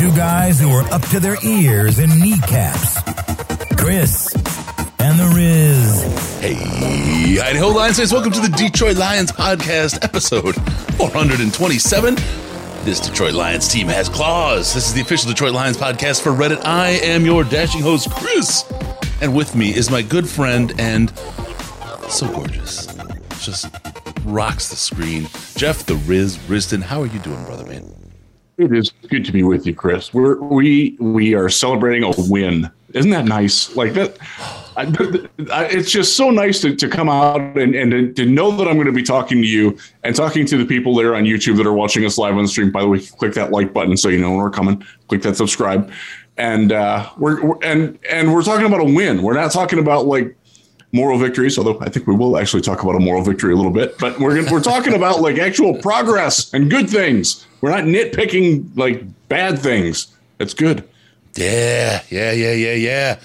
two guys who are up to their ears in kneecaps Chris and the Riz. Hey, Idaho Lions fans, welcome to the Detroit Lions podcast, episode 427. This Detroit Lions team has claws. This is the official Detroit Lions podcast for Reddit. I am your dashing host, Chris. And with me is my good friend and so gorgeous, just rocks the screen, Jeff the Riz Risdon. How are you doing, brother man? It is good to be with you, Chris. We're we we are celebrating a win. Isn't that nice? Like that. I, it's just so nice to, to come out and, and to, to know that I'm going to be talking to you and talking to the people there on YouTube that are watching us live on the stream. By the way, click that like button so you know when we're coming. Click that subscribe, and uh, we're, we're and and we're talking about a win. We're not talking about like moral victories, although I think we will actually talk about a moral victory a little bit. But we're we're talking about like actual progress and good things. We're not nitpicking like bad things. That's good. Yeah, yeah, yeah, yeah, yeah.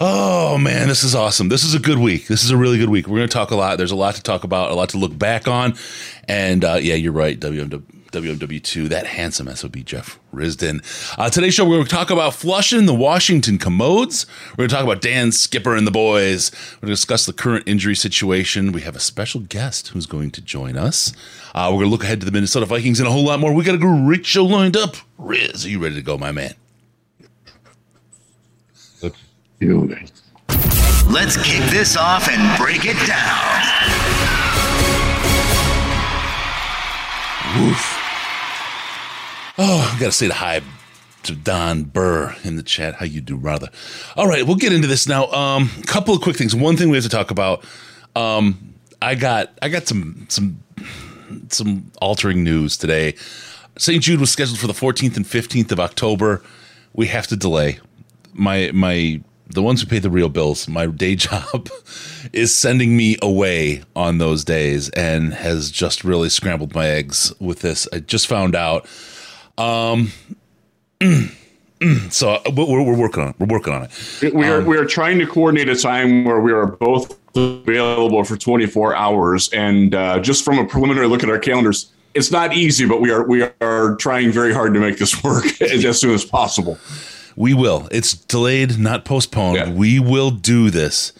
Oh man, this is awesome. This is a good week. This is a really good week. We're going to talk a lot. There's a lot to talk about, a lot to look back on. And uh, yeah, you're right. WMW. WMW2, that handsome SOB Jeff Risdon. Uh, today's show, we're going to talk about flushing the Washington commodes. We're going to talk about Dan Skipper and the boys. We're going to discuss the current injury situation. We have a special guest who's going to join us. Uh, we're going to look ahead to the Minnesota Vikings and a whole lot more. We got a great show lined up. Riz, are you ready to go, my man? Let's do it. Let's kick this off and break it down. Woof. Oh, I gotta say the hi to Don Burr in the chat. How you do, brother? All right, we'll get into this now. Um, couple of quick things. One thing we have to talk about. Um, I got I got some some some altering news today. St. Jude was scheduled for the 14th and 15th of October. We have to delay. My my the ones who pay the real bills, my day job is sending me away on those days and has just really scrambled my eggs with this. I just found out. Um, so we're, we're working on it. We're working on it. We are um, we are trying to coordinate a time where we are both available for 24 hours, and uh, just from a preliminary look at our calendars, it's not easy, but we are we are trying very hard to make this work as soon as possible. We will. It's delayed, not postponed. Yeah. We will do this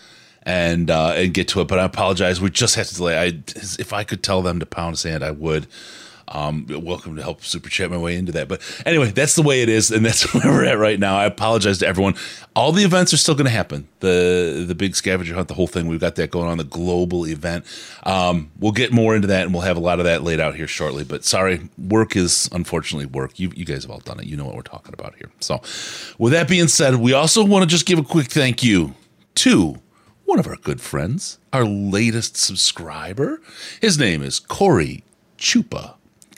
and uh, and get to it. But I apologize. We just have to delay. I if I could tell them to pound sand, I would. Um, welcome to help super chat my way into that. But anyway, that's the way it is, and that's where we're at right now. I apologize to everyone. All the events are still going to happen. The the big scavenger hunt, the whole thing. We've got that going on. The global event. Um, we'll get more into that, and we'll have a lot of that laid out here shortly. But sorry, work is unfortunately work. You you guys have all done it. You know what we're talking about here. So, with that being said, we also want to just give a quick thank you to one of our good friends, our latest subscriber. His name is Corey Chupa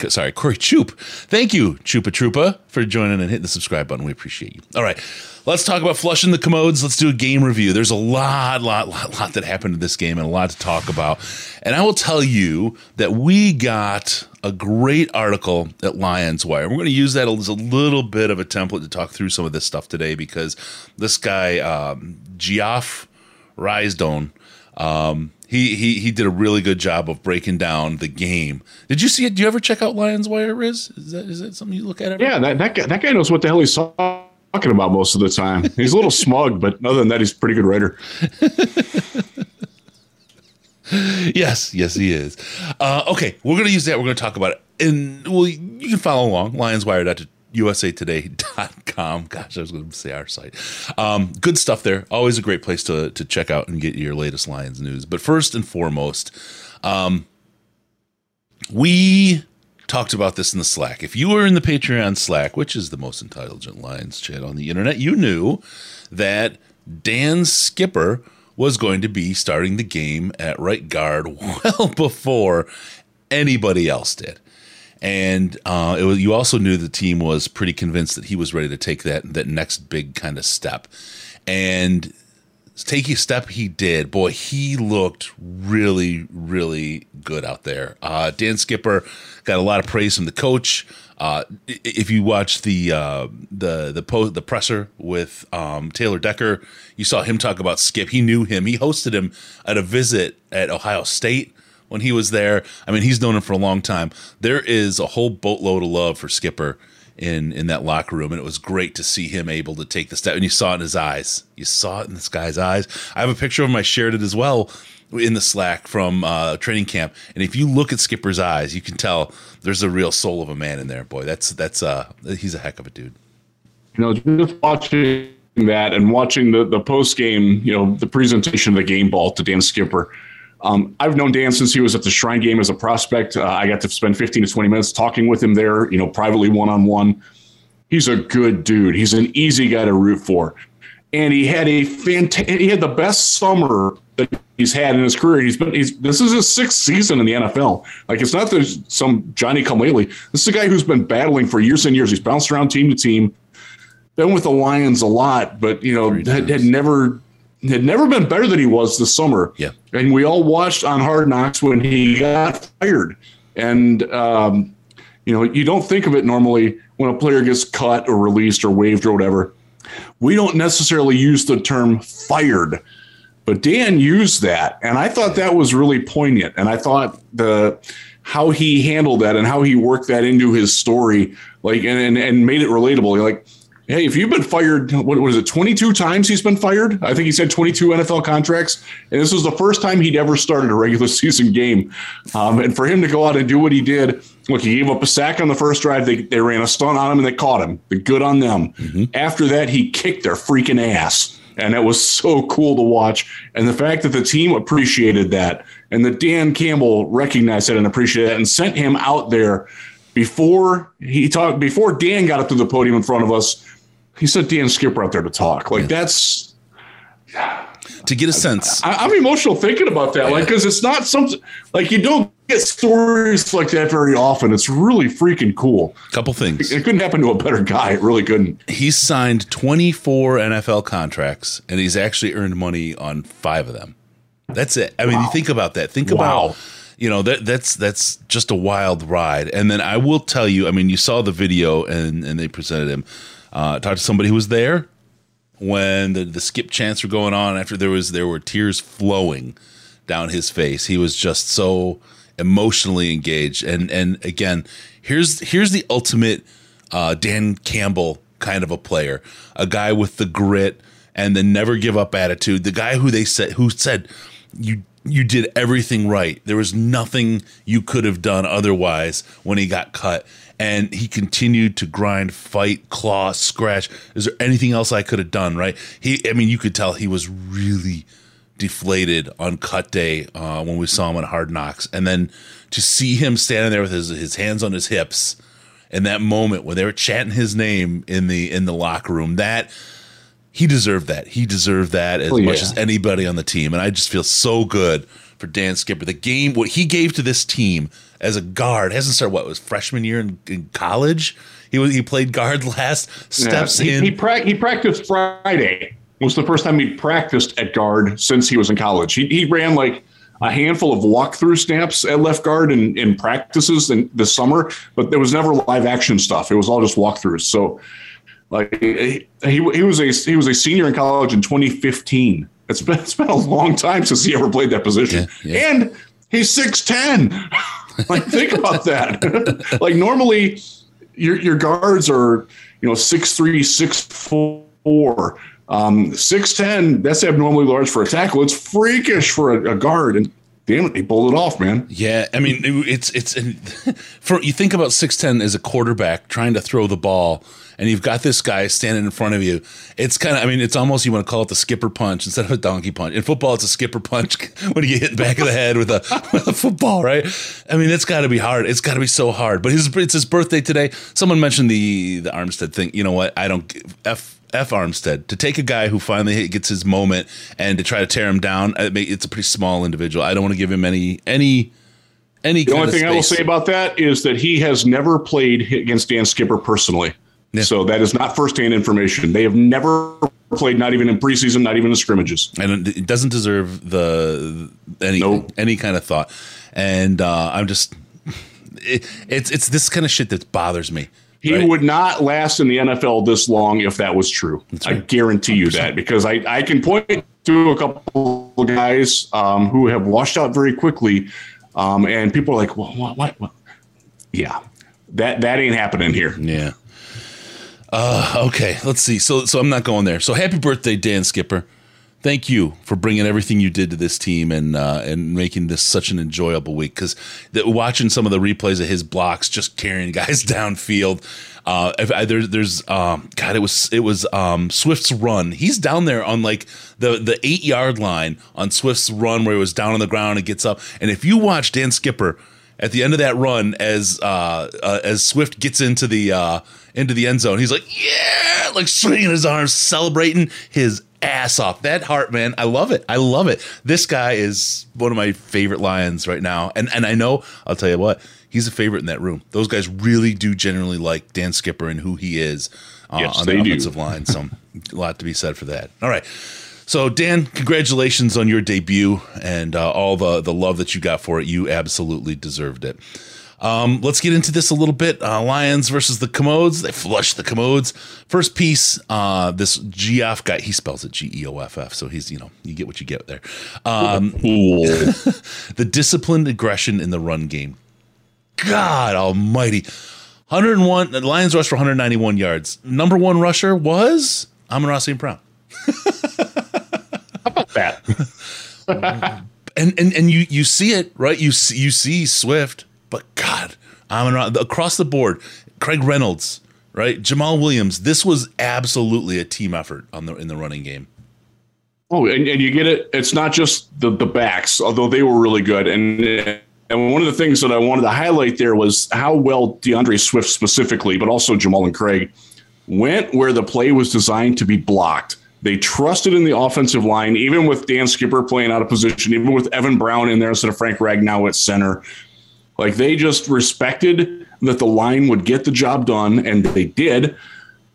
sorry, Corey Choop. Thank you, Chupa Troopa, for joining and hitting the subscribe button. We appreciate you. All right, let's talk about flushing the commodes. Let's do a game review. There's a lot, lot, lot, lot that happened in this game and a lot to talk about. And I will tell you that we got a great article at Lions Wire. We're going to use that as a little bit of a template to talk through some of this stuff today because this guy, um, Geoff Risdon, um, he, he he did a really good job of breaking down the game. Did you see it? Do you ever check out Lions Wire? Riz? is that is that something you look at? Ever? Yeah, that that guy, that guy knows what the hell he's talking about most of the time. He's a little smug, but other than that, he's a pretty good writer. yes, yes, he is. Uh, okay, we're going to use that. We're going to talk about it, and well, you can follow along. LionsWire.com usatoday.com. Gosh, I was going to say our site. Um, good stuff there. Always a great place to, to check out and get your latest Lions news. But first and foremost, um, we talked about this in the Slack. If you were in the Patreon Slack, which is the most intelligent Lions chat on the internet, you knew that Dan Skipper was going to be starting the game at right guard well before anybody else did and uh, was, you also knew the team was pretty convinced that he was ready to take that that next big kind of step. and take a step he did, boy, he looked really, really good out there. Uh, Dan Skipper got a lot of praise from the coach. Uh, if you watch the uh, the the po- the presser with um, Taylor Decker, you saw him talk about Skip. He knew him. He hosted him at a visit at Ohio State when he was there. I mean, he's known him for a long time. There is a whole boatload of love for Skipper in in that locker room, and it was great to see him able to take the step. And you saw it in his eyes. You saw it in this guy's eyes. I have a picture of him. I shared it as well in the Slack from uh, training camp. And if you look at Skipper's eyes, you can tell there's a real soul of a man in there. Boy, that's that's uh he's a heck of a dude. You know, just watching that and watching the the post game, you know, the presentation of the game ball to Dan Skipper. Um, I've known Dan since he was at the Shrine game as a prospect. Uh, I got to spend 15 to 20 minutes talking with him there, you know, privately one on one. He's a good dude. He's an easy guy to root for. And he had a fantastic, he had the best summer that he's had in his career. He's been, he's, this is his sixth season in the NFL. Like, it's not there's some Johnny come lately. This is a guy who's been battling for years and years. He's bounced around team to team, been with the Lions a lot, but, you know, had, had never had never been better than he was this summer. Yeah. And we all watched on Hard Knocks when he got fired. And, um, you know, you don't think of it normally when a player gets cut or released or waived or whatever. We don't necessarily use the term fired, but Dan used that. And I thought that was really poignant. And I thought the, how he handled that and how he worked that into his story, like, and, and, and made it relatable. Like, Hey, if you've been fired, what was it, 22 times he's been fired? I think he said 22 NFL contracts. And this was the first time he'd ever started a regular season game. Um, and for him to go out and do what he did, look, he gave up a sack on the first drive. They, they ran a stunt on him and they caught him. The good on them. Mm-hmm. After that, he kicked their freaking ass. And it was so cool to watch. And the fact that the team appreciated that and that Dan Campbell recognized that and appreciated that and sent him out there before he talked, before Dan got up to the podium in front of us he sent Dan Skipper out there to talk. Like that's to get a sense. I, am emotional thinking about that, like because it's not something like you don't get stories like that very often. It's really freaking cool. Couple things. It, it couldn't happen to a better guy. It really couldn't. He's signed 24 NFL contracts, and he's actually earned money on five of them. That's it. I mean, wow. you think about that. Think wow. about you know that that's that's just a wild ride. And then I will tell you. I mean, you saw the video, and and they presented him uh, talked to somebody who was there when the, the skip chants were going on. After there was there were tears flowing down his face. He was just so emotionally engaged. And and again, here's here's the ultimate uh, Dan Campbell kind of a player, a guy with the grit and the never give up attitude. The guy who they said who said you you did everything right. There was nothing you could have done otherwise when he got cut and he continued to grind, fight, claw, scratch. Is there anything else I could have done? Right? He, I mean, you could tell he was really deflated on cut day uh, when we saw him on Hard Knocks, and then to see him standing there with his his hands on his hips in that moment when they were chanting his name in the in the locker room, that he deserved that. He deserved that as oh, yeah. much as anybody on the team, and I just feel so good for Dan Skipper. The game, what he gave to this team as a guard. Hasn't started what was freshman year in, in college. He was he played guard last. Steps yeah, he, in. He, pra- he practiced Friday. It was the first time he practiced at guard since he was in college. He he ran like a handful of walkthrough snaps at left guard in, in practices in the summer, but there was never live action stuff. It was all just walkthroughs. So, like he, he was a he was a senior in college in 2015. It's been it's been a long time since he ever played that position, yeah, yeah. and he's six ten. like think about that. like normally your your guards are, you know, six three, six four. Um, six ten, that's abnormally large for a tackle. It's freakish for a, a guard. And damn it, he pulled it off, man. Yeah, I mean, it's it's for you think about six ten as a quarterback trying to throw the ball and you've got this guy standing in front of you. It's kind of, I mean, it's almost you want to call it the skipper punch instead of a donkey punch. In football, it's a skipper punch when you get hit the back of the head with a, with a football, right? I mean, it's got to be hard. It's got to be so hard. But his, it's his birthday today. Someone mentioned the the Armstead thing. You know what? I don't f F Armstead to take a guy who finally gets his moment and to try to tear him down. It's a pretty small individual. I don't want to give him any any any. The only thing space. I will say about that is that he has never played against Dan Skipper personally. Yeah. So that is not firsthand information. They have never played not even in preseason, not even in scrimmages. and it doesn't deserve the any Nope. any kind of thought. And uh, I'm just it, it's it's this kind of shit that bothers me. He right? would not last in the NFL this long if that was true. I guarantee you that because I, I can point to a couple of guys um, who have washed out very quickly, um, and people are like, "Well, what, what, what?" Yeah, that that ain't happening here. Yeah. Uh, okay, let's see. So, so I'm not going there. So, happy birthday, Dan Skipper. Thank you for bringing everything you did to this team and uh, and making this such an enjoyable week. Because watching some of the replays of his blocks, just carrying guys downfield. Uh, I, there, there's um, God, it was it was um, Swift's run. He's down there on like the the eight yard line on Swift's run where he was down on the ground and gets up. And if you watch Dan Skipper at the end of that run as uh, uh, as Swift gets into the uh, into the end zone, he's like, yeah, like swinging his arms, celebrating his ass off. That heart, man, I love it. I love it. This guy is one of my favorite Lions right now, and and I know I'll tell you what, he's a favorite in that room. Those guys really do generally like Dan Skipper and who he is uh, Yes, on the do. offensive line. So a lot to be said for that. All right. So Dan, congratulations on your debut and uh, all the the love that you got for it. You absolutely deserved it. Um, let's get into this a little bit. Uh, Lions versus the Commodes. They flushed the Commodes. First piece, uh, this Geoff guy, he spells it G E O F F. So he's, you know, you get what you get there. Um, the disciplined aggression in the run game. God almighty. 101, the Lions rushed for 191 yards. Number one rusher was Amon-Ra St. Brown. That and and and you you see it right. You see, you see Swift, but God, Amon Ra across the board. Craig Reynolds, right? Jamaal Williams. This was absolutely a team effort on the in the running game. Oh, and, and you get it. It's not just the the backs, although they were really good. And and one of the things that I wanted to highlight there was how well DeAndre Swift specifically, but also Jamaal and Craig, went where the play was designed to be blocked. They trusted in the offensive line, even with Dan Skipper playing out of position, even with Evan Brown in there instead of Frank Ragnow at center. Like they just respected that the line would get the job done, and they did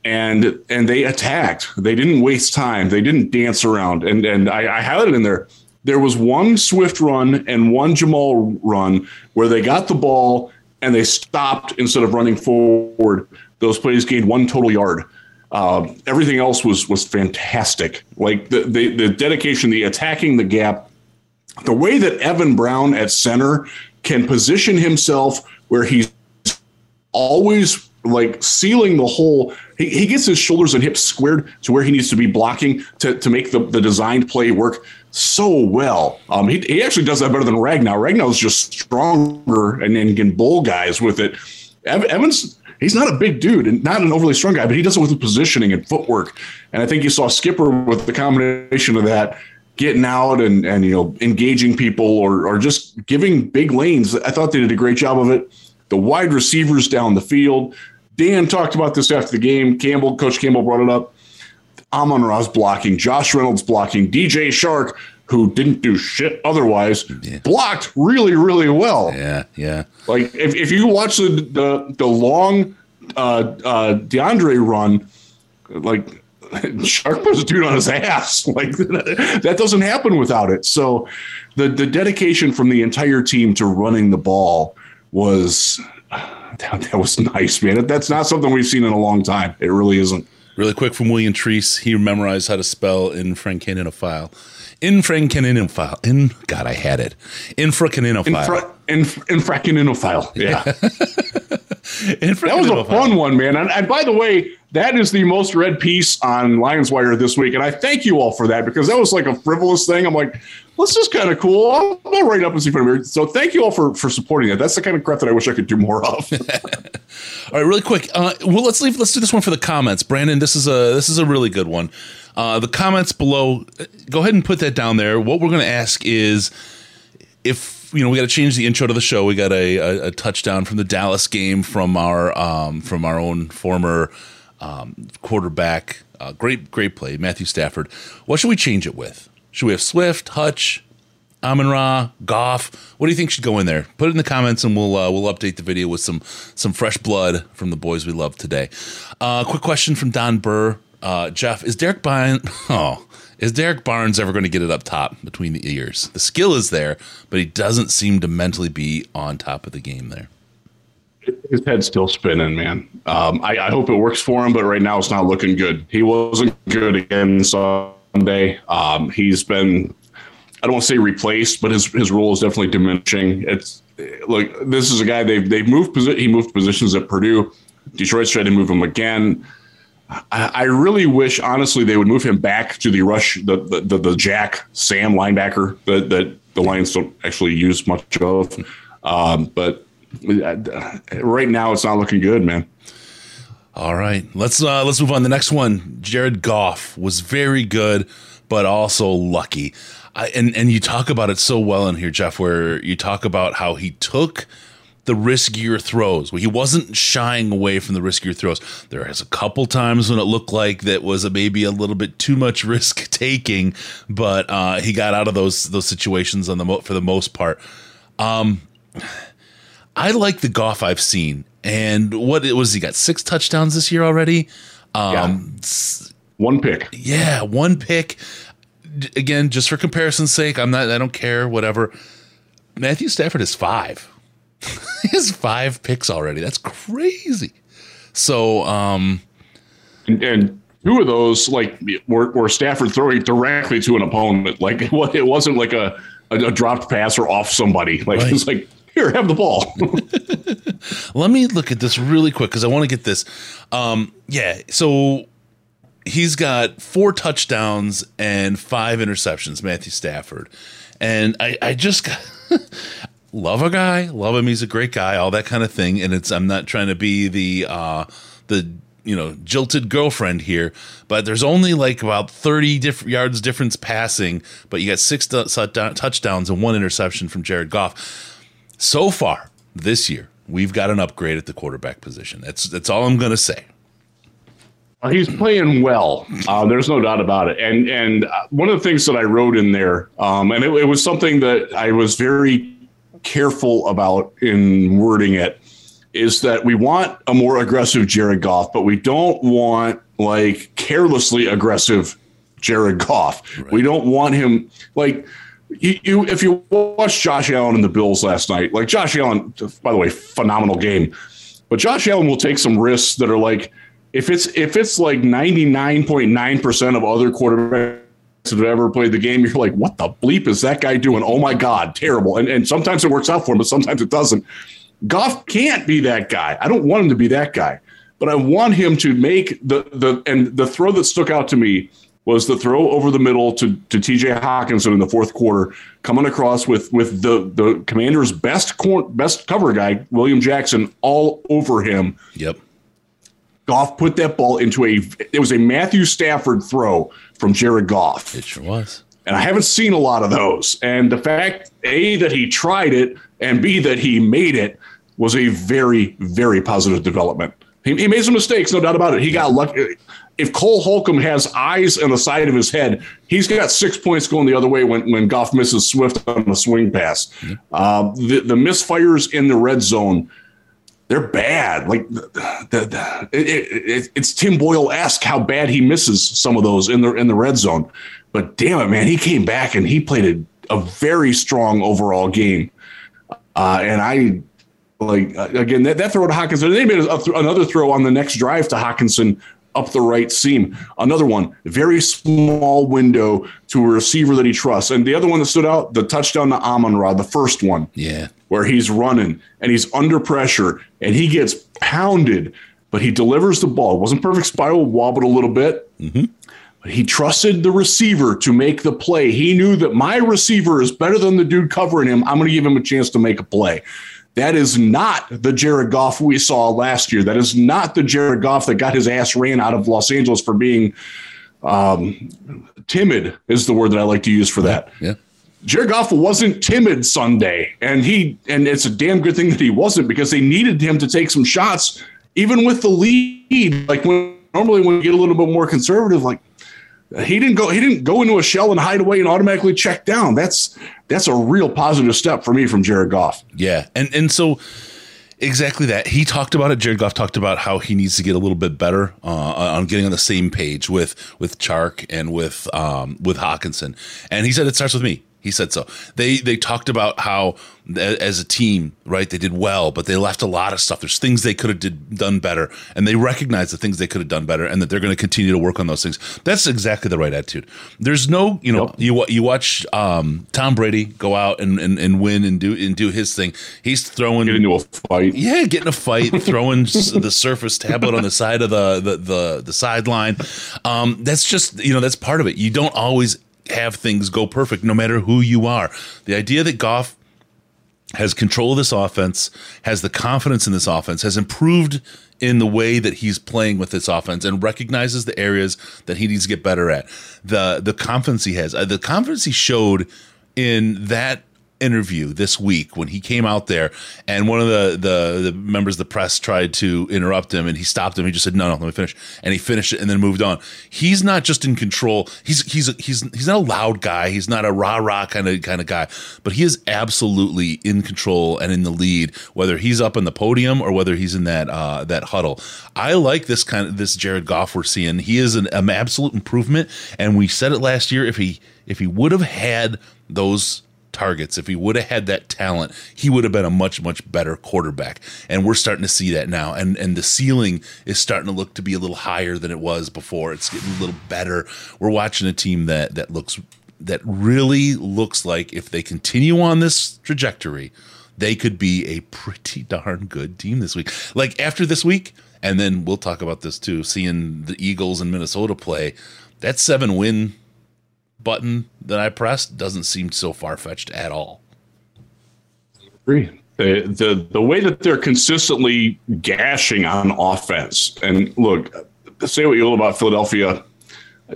and and they attacked. They didn't waste time. They didn't dance around. And and I, I had it in there. There was one Swift run and one Jamaal run where they got the ball and they stopped instead of running forward. Those plays gained one total yard. Uh, everything else was was fantastic. Like the, the the dedication, the attacking the gap, the way that Evan Brown at center can position himself where he's always like sealing the hole. He, he gets his shoulders and hips squared to where he needs to be blocking to, to make the, the designed play work so well. Um, he, he actually does that better than Ragnow. Ragnow's just stronger and, and can bull guys with it. Evans, he's not a big dude and not an overly strong guy, but he does it with the positioning and footwork. And I think you saw Skipper with the combination of that getting out and, and you know engaging people or, or just giving big lanes. I thought they did a great job of it. The wide receivers down the field. Dan talked about this after the game. Campbell, Coach Campbell brought it up. Amon-Ra's blocking, Josh Reynolds blocking, DJ Chark, who didn't do shit otherwise, blocked really, really well. Yeah, yeah. Like if, if you watch the the, the long uh, uh, DeAndre run, like Chark puts a dude on his ass. Like that doesn't happen without it. So the the dedication from the entire team to running the ball was that, that was nice, man. That's not something we've seen in a long time. It really isn't. Really quick from William Treese, he memorized how to spell infracaninophile. Infracaninophile. In God, I had it. Infracaninophile. Infra, inf, infracaninophile. Yeah. That was a fun one, man. And, and by the way, that is the most read piece on Lions Wire this week. And I thank you all for that because that was like a frivolous thing. I'm like, this is kind of cool. I'll, I'll write up and see if I'm So thank you all for, for supporting that. That's the kind of crap that I wish I could do more of. All right, really quick. Uh, well, let's leave. Let's do this one for the comments, Brandon. This is a this is a really good one. Uh, the comments below. Go ahead and put that down there. What we're going to ask is if you know we got to change the intro to the show. We got a, a, a touchdown from the Dallas game from our um, from our own former um, quarterback. Uh, great great play, Matthew Stafford. What should we change it with? Should we have Swift, Hutch, Amon Ra, Goff. What do you think should go in there? Put it in the comments, and we'll uh, we'll update the video with some some fresh blood from the boys we love today. Uh, quick question from Don Burr. Uh, Jeff, is Derrick Barnes? Oh, is Derrick Barnes ever going to get it up top between the ears? The skill is there, but he doesn't seem to mentally be on top of the game there. His head's still spinning, man. Um, I, I, hope it works for him, but right now it's not looking good. He wasn't good again Sunday. Um, he's been, I don't want to say replaced, but his his role is definitely diminishing. It's look, this is a guy they've they've moved. He moved positions at Purdue. Detroit's tried to move him again. I, really wish, honestly, they would move him back to the rush, the the, the, the Jack Sam linebacker that, that the Lions don't actually use much of. Um, but uh, right now, it's not looking good, man. All right, let's uh, let's move on. The next one, Jared Goff was very good, but also lucky. I, and and you talk about it so well in here, Jeff, where you talk about how he took the riskier throws. He wasn't shying away from the riskier throws. There was a couple times when it looked like that was a, maybe a little bit too much risk taking, but uh, he got out of those those situations on the mo- for the most part. Um, I like the Goff I've seen, and what it was he got six touchdowns this year already. Um, yeah. One pick. Yeah, one pick. Again, just for comparison's sake, I'm not. I don't care. Whatever. Matthew Stafford is five. he has five picks already. That's crazy. So, um, and, and two of those like were, were Stafford throwing directly to an opponent. Like it, it wasn't like a, a, a dropped pass or off somebody. Like right. it's like here, have the ball. Let me look at this really quick because I want to get this. Um, yeah, so he's got four touchdowns and five interceptions, Matthew Stafford. And I, I just got, love a guy, love him. He's a great guy, all that kind of thing. And it's I'm not trying to be the uh, the you know jilted girlfriend here, but there's only like about 30 different yards difference passing, but you got six t- touchdowns and one interception from Jared Goff. So far this year, we've got an upgrade at the quarterback position. That's that's all I'm going to say. He's playing well. Uh, there's no doubt about it. And and uh, one of the things that I wrote in there, um, and it, it was something that I was very careful about in wording it is that we want a more aggressive Jared Goff, but we don't want like carelessly aggressive Jared Goff. Right. We don't want him like you, you, if you watch Josh Allen and the Bills last night, like Josh Allen, by the way, phenomenal game. But Josh Allen will take some risks that are like if it's if it's like 99.9% of other quarterbacks have ever played the game, you're like, what the bleep is that guy doing? Oh my God, terrible. And, and sometimes it works out for him, but sometimes it doesn't. Goff can't be that guy. I don't want him to be that guy, but I want him to make the, the, and the throw that stuck out to me was the throw over the middle to, to TJ Hockenson in the fourth quarter, coming across with, with the, the commander's best, cor- best cover guy, William Jackson, all over him. Yep. Goff put that ball into a, it was a Matthew Stafford throw from Jared Goff. It sure was. And I haven't seen a lot of those. And the fact, A, that he tried it, and B, that he made it was a very, very positive development. He, he made some mistakes, no doubt about it. He got lucky. If Cole Holcomb has eyes on the side of his head, he's got six points going the other way when, when Goff misses Swift on the swing pass. Mm-hmm. Uh, the, the misfires in the red zone they're bad. Like the, the, it, it, it's Tim Boyle esque how bad he misses some of those in the in the red zone. But damn it, man, he came back and he played a, a very strong overall game. Uh, and I like uh, again that, that throw to Hockenson. They made a, another throw on the next drive to Hockenson up the right seam. Another one, very small window to a receiver that he trusts. And the other one that stood out, the touchdown to Amon Ra, the first one. Yeah. Where he's running and he's under pressure and he gets pounded, but he delivers the ball. It wasn't perfect spiral, wobbled a little bit. Mm-hmm. But he trusted the receiver to make the play. He knew that my receiver is better than the dude covering him. I'm going to give him a chance to make a play. That is not the Jared Goff we saw last year. That is not the Jared Goff that got his ass ran out of Los Angeles for being um, timid, is the word that I like to use for that. Yeah. Jared Goff wasn't timid Sunday, and he and it's a damn good thing that he wasn't because they needed him to take some shots, even with the lead. Like when normally when we get a little bit more conservative, like he didn't go he didn't go into a shell and hide away and automatically check down. That's that's a real positive step for me from Jared Goff. Yeah, and and so Exactly that. He talked about it. Jared Goff talked about how he needs to get a little bit better uh, on getting on the same page with with Chark and with um, with Hockenson. And he said it starts with me. He said so. They they talked about how as a team, right? They did well, but they left a lot of stuff. There's things they could have did, done better, and they recognize the things they could have done better, and that they're going to continue to work on those things. That's exactly the right attitude. There's no, you know, yep. you you watch um, Tom Brady go out and, and, and win and do and do his thing. He's throwing get into a fight. Yeah, getting a fight, throwing the Surface tablet on the side of the the the, the sideline. Um, that's just you know that's part of it. You don't always have things go perfect no matter who you are. The idea that Goff has control of this offense, has the confidence in this offense, has improved in the way that he's playing with this offense and recognizes the areas that he needs to get better at. The the confidence he has, uh, the confidence he showed in that interview this week when he came out there and one of the, the, the members of the press tried to interrupt him and he stopped him. He just said, no, no, let me finish. And he finished it and then moved on. He's not just in control. He's, he's, he's, he's not a loud guy. He's not a rah rah kind of, kind of guy, but he is absolutely in control and in the lead, whether he's up on the podium or whether he's in that, uh, that huddle. I like this kind of, this Jared Goff we're seeing. He is an, an absolute improvement. And we said it last year. If he, if he would have had those targets. If he would have had that talent, he would have been a much much better quarterback. And we're starting to see that now. And and the ceiling is starting to look to be a little higher than it was before. It's getting a little better. We're watching a team that that looks that really looks like if they continue on this trajectory, they could be a pretty darn good team this week. Like after this week, and then we'll talk about this too, seeing the Eagles and Minnesota play, that seven win button that I pressed doesn't seem so far fetched at all. Agree. The, the the way that they're consistently gashing on offense, and look, say what you will about Philadelphia,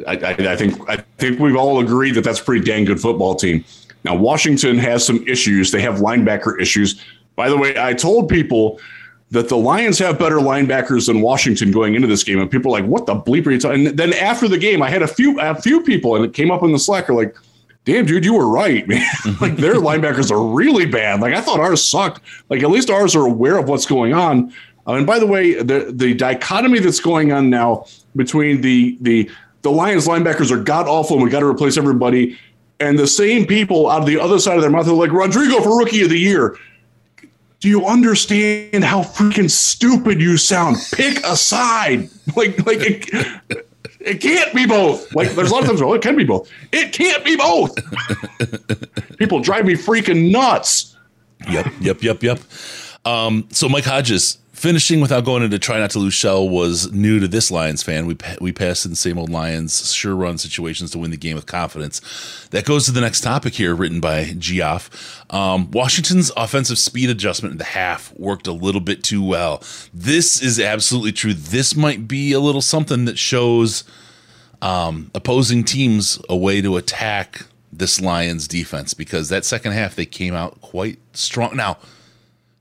I, I, I think I think we've all agreed that that's a pretty dang good football team. Now Washington has some issues; they have linebacker issues. By the way, I told people that the Lions have better linebackers than Washington going into this game, and people are like, "What the bleep are you talking?" And then after the game, I had a few a few people, and it came up in the Slack, are like, "Damn, dude, you were right, man. like their linebackers are really bad. Like I thought ours sucked. Like at least ours are aware of what's going on." Uh, and by the way, the the dichotomy that's going on now between the the the Lions linebackers are god awful, and we got to replace everybody. And the same people out of the other side of their mouth are like Rodrigo for rookie of the year do you understand how freaking stupid you sound? Pick a side. Like, like it, it can't be both. Like, there's a lot of times, well, it can be both. It can't be both. People drive me freaking nuts. Yep, yep, yep, yep. Um, so Mike Hodges finishing without going into try not to lose shell was new to this Lions fan. We we passed in the same old Lions sure run situations to win the game with confidence. That goes to the next topic here, written by Geoff. Um, Washington's offensive speed adjustment in the half worked a little bit too well. This is absolutely true. This might be a little something that shows um, opposing teams a way to attack this Lions defense because that second half they came out quite strong. Now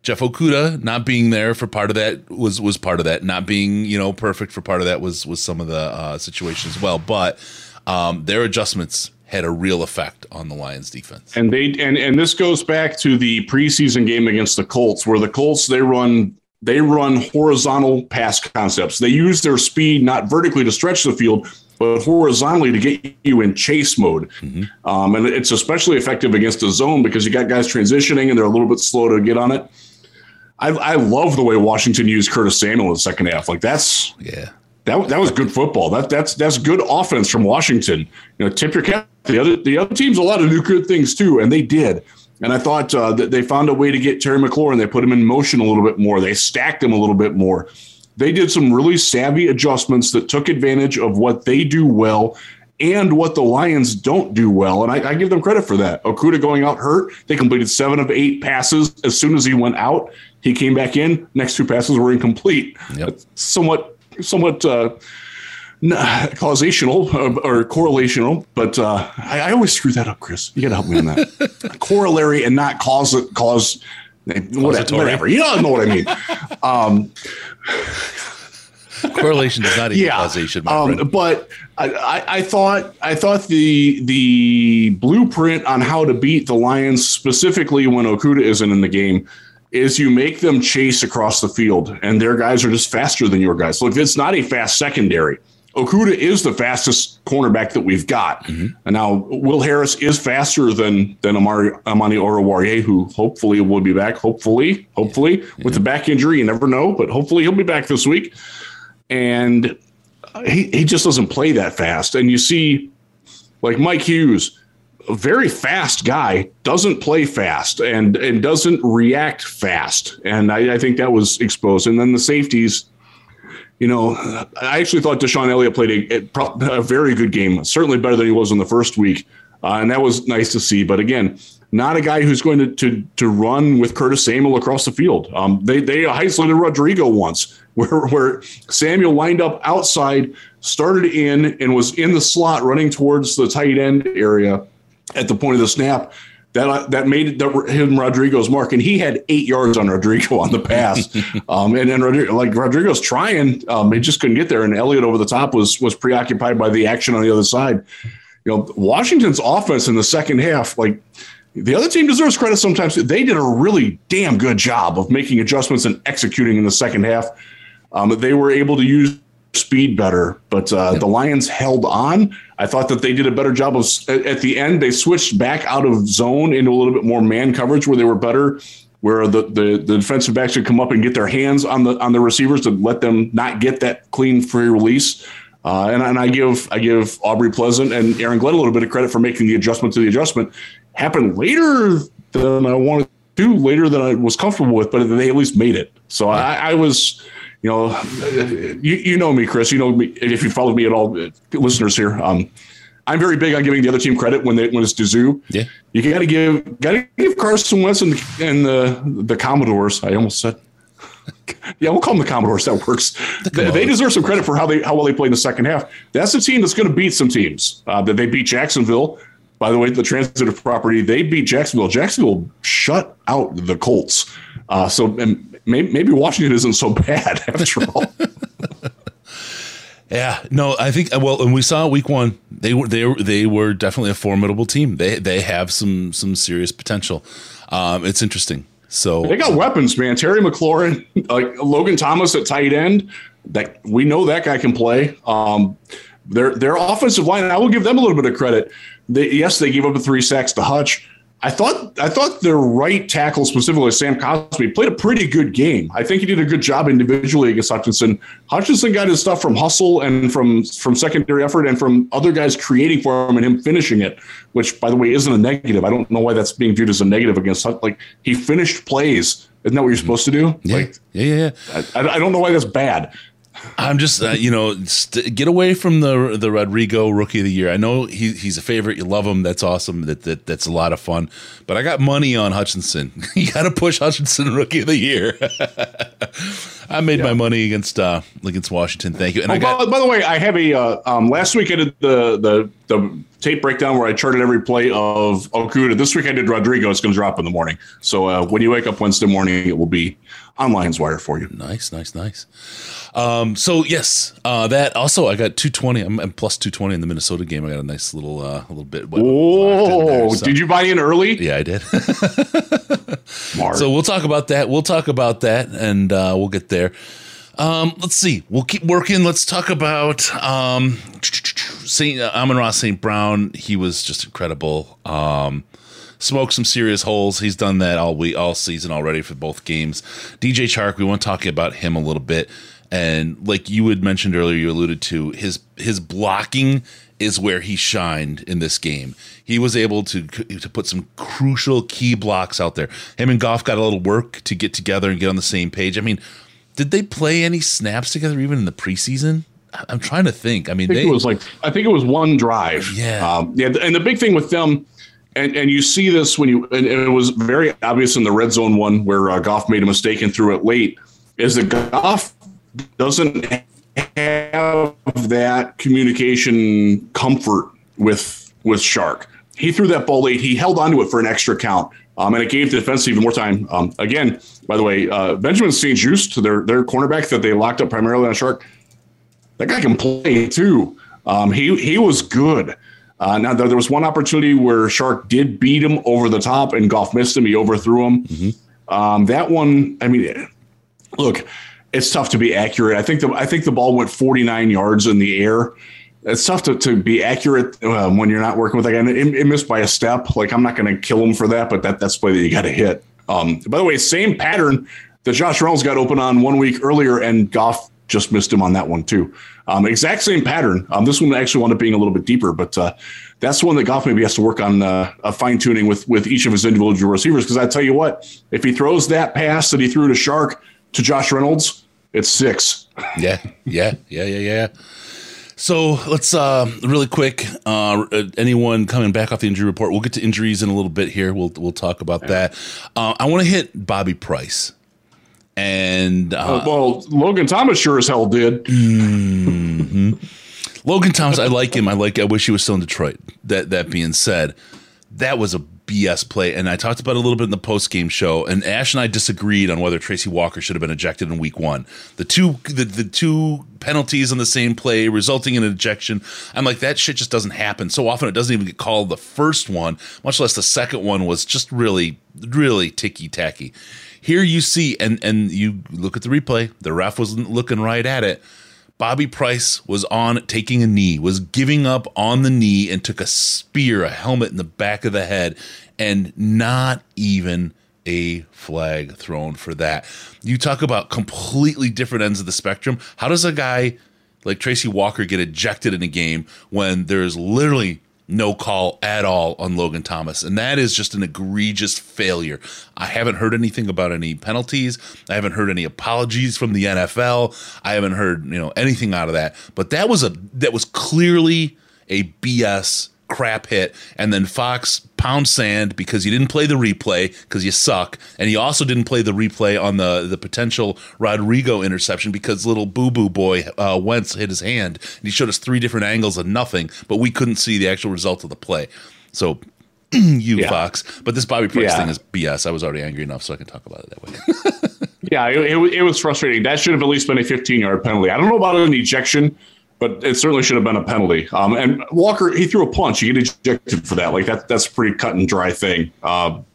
Jeff Okudah not being there for part of that was was part of that. Not being you know perfect for part of that was was some of the uh, situation as well. But um, their adjustments had a real effect on the Lions defense. And they and and this goes back to the preseason game against the Colts, where the Colts they run they run horizontal pass concepts. They use their speed not vertically to stretch the field, but horizontally to get you in chase mode. Mm-hmm. Um, and it's especially effective against a zone because you got guys transitioning and they're a little bit slow to get on it. I, I love the way Washington used Curtis Samuel in the second half. Like that's yeah. That, that was good football. That that's that's good offense from Washington. You know, tip your cap. The other the other teams a lot of new good things too, and they did. And I thought uh, that they found a way to get Terry McLaurin. They put him in motion a little bit more. They stacked him a little bit more. They did some really savvy adjustments that took advantage of what they do well and what the Lions don't do well. And I, I, give them credit for that. Okudah going out hurt. They completed seven of eight passes as soon as he went out. He came back in. Next two passes were incomplete. Yep. Somewhat, somewhat uh, causational uh, or correlational, but uh, I, I, always screw that up, Chris. You got to help me on that. Corollary and not cause cause. Whatever, whatever. You don't know what I mean. Um, Correlation does not equal yeah, causation, um, but I, I, thought I thought the the blueprint on how to beat the Lions, specifically when Okudah isn't in the game, is you make them chase across the field, and their guys are just faster than your guys. Look, it's not a fast secondary. Okudah is the fastest cornerback that we've got. Mm-hmm. And now Will Harris is faster than than Amari Amani Oruwariye, who hopefully will be back. Hopefully, hopefully yeah. with the back injury, you never know, but hopefully he'll be back this week. And he, he just doesn't play that fast. And you see, like Mike Hughes, a very fast guy, doesn't play fast and and doesn't react fast. And I, I think that was exposed. And then the safeties you know, I actually thought DeShon Elliott played a, a, very good game, certainly better than he was in the first week. Uh, and that was nice to see. But again, not a guy who's going to to, to run with Curtis Samuel across the field. Um, they they isolated Rodrigo once, where where Samuel lined up outside, started in, and was in the slot running towards the tight end area at the point of the snap that uh, that made that him Rodrigo's mark, and he had eight yards on Rodrigo on the pass. um, and then Rodrigo, like Rodrigo's trying, um, he just couldn't get there. And Elliott over the top was was preoccupied by the action on the other side. You know, Washington's offense in the second half, like the other team deserves credit. Sometimes they did a really damn good job of making adjustments and executing in the second half. Um, they were able to use speed better, but uh, the Lions held on. I thought that they did a better job of at the end. They switched back out of zone into a little bit more man coverage where they were better, where the, the, the defensive backs would come up and get their hands on the on the receivers to let them not get that clean free release. Uh, and, and I give I give Aubrey Pleasant and Aaron Glenn a little bit of credit for making the adjustment to the adjustment. Happened later than I wanted to, later than I was comfortable with, but they at least made it. So I, I was you know, you, you know me, Chris. You know me if you follow me at all, listeners here. Um, I'm very big on giving the other team credit when they when it's due. Yeah, you got to give got to give Carson Wentz and, and the the Commodores. I almost said. yeah, we'll call them the Commodores. That works. The they, they, deserve some credit for how they how well they played in the second half. That's a team that's going to beat some teams. Uh, that they beat Jacksonville. By the way, the transitive property they beat Jacksonville. Jacksonville shut out the Colts. Uh, so and maybe, maybe Washington isn't so bad after all. Yeah, no, I think well, and we saw week one they were they were they were definitely a formidable team. They they have some some serious potential. Um, it's interesting. So they got weapons, man. Terry McLaurin, like Logan Thomas at tight end. That we know that guy can play. Um, their their offensive line, I will give them a little bit of credit. They, yes, they gave up a three sacks to Hutch, I thought I thought their right tackle, specifically Sam Cosmi, played a pretty good game. I think he did a good job individually against Hutchinson. Hutchinson got his stuff from hustle and from from secondary effort and from other guys creating for him and him finishing it, which by the way isn't a negative. I don't know why that's being viewed as a negative against like he finished plays. Isn't that what you're supposed to do? Yeah, like, yeah, yeah. yeah. I, I, don't know why that's bad. I'm just, uh, you know, st- get away from the the Rodrigo Rookie of the Year. I know he, he's a favorite. You love him. That's awesome. That, that that's a lot of fun. But I got money on Hutchinson. you got to push Hutchinson Rookie of the Year. I made yeah. my money against uh, against Washington. Thank you. And oh, I got, by, by, the way, I have a uh, um, last week I did the the the tape breakdown where I charted every play of Okudah. This week I did Rodrigo. It's going to drop in the morning. So uh, when you wake up Wednesday morning, it will be on Lions Wire for you. Nice, nice, nice. Um, so yes, uh, that also I got 220. I'm, I'm plus 220 in the Minnesota game. I got a nice little uh, little bit. Oh, so. did you buy in early? Yeah, I did. so we'll talk about that. We'll talk about that, and uh, we'll get there. Um, let's see. We'll keep working. Let's talk about um, Saint uh, Amon-Ra St. Brown. He was just incredible. Um, smoked some serious holes. He's done that all week, all season already for both games. DJ Chark. We want to talk about him a little bit. And like you had mentioned earlier, you alluded to his his blocking is where he shined in this game. He was able to to put some crucial key blocks out there. Him and Goff got a little work to get together and get on the same page. I mean, did they play any snaps together even in the preseason? I'm trying to think. I mean, I think they, it was like I think it was one drive. Yeah, um, yeah. And the big thing with them, and and you see this when you and, it was very obvious in the red zone one where uh, Goff made a mistake and threw it late. Is that Goff doesn't have that communication comfort with with Chark. He threw that ball late. He held onto it for an extra count, um, and it gave the defense even more time. Um, again, by the way, uh, Benjamin St-Juste, their their cornerback that they locked up primarily on Chark, that guy can play too. Um, he he was good. Uh, now there was one opportunity where Chark did beat him over the top, and Goff missed him. He overthrew him. Mm-hmm. Um, that one, I mean, look, it's tough to be accurate. I think the I think the ball went 49 yards in the air. It's tough to, to be accurate um, when you're not working with that guy. And it, it missed by a step. Like I'm not going to kill him for that, but that that's the play that you got to hit. Um, by the way, same pattern that Josh Reynolds got open on one week earlier, and Goff just missed him on that one too. Um, exact same pattern. Um, this one actually wound up being a little bit deeper, but uh, that's one that Goff maybe has to work on uh, fine tuning with with each of his individual receivers. Because I tell you what, if he throws that pass that he threw to Chark to Josh Reynolds, it's six. Yeah, yeah, yeah, yeah, yeah. So let's uh, really quick. Uh, anyone coming back off the injury report? We'll get to injuries in a little bit here. We'll we'll talk about that. Uh, I want to hit Bobby Price. And uh, well, Logan Thomas sure as hell did. Mm-hmm. Logan Thomas, I like him. I like. I wish he was still in Detroit. That that being said, that was a BS play, and I talked about it a little bit in the post game show. And Ash and I disagreed on whether Tracy Walker should have been ejected in Week One. The two the, the two penalties on the same play resulting in an ejection. I'm like that shit just doesn't happen so often. It doesn't even get called. The first one, much less the second one, was just really really ticky tacky. Here you see, and and you look at the replay. The ref wasn't looking right at it. Bobby Price was on taking a knee, was giving up on the knee, and took a spear, a helmet in the back of the head, and not even a flag thrown for that. You talk about completely different ends of the spectrum. How does a guy like Tracy Walker get ejected in a game when there's literally no call at all on Logan Thomas. And that is just an egregious failure. I haven't heard anything about any penalties. I haven't heard any apologies from the NFL. I haven't heard, you know, anything out of that. But that was a that was clearly a BS crap hit. And then Fox pound sand because you didn't play the replay because you suck. And he also didn't play the replay on the, the potential Rodrigo interception because little boo boo boy uh, Wentz hit his hand. And he showed us three different angles of nothing, but we couldn't see the actual result of the play. So you yeah. Fox. But this Bobby Price yeah. thing is BS. I was already angry enough, so I can talk about it that way. yeah, it, it, it, was frustrating. That should have at least been a 15 yard penalty. I don't know about an ejection but it certainly should have been a penalty. Um, and Walker, he threw a punch. You get ejected for that. Like that, that's a pretty cut and dry thing. Um,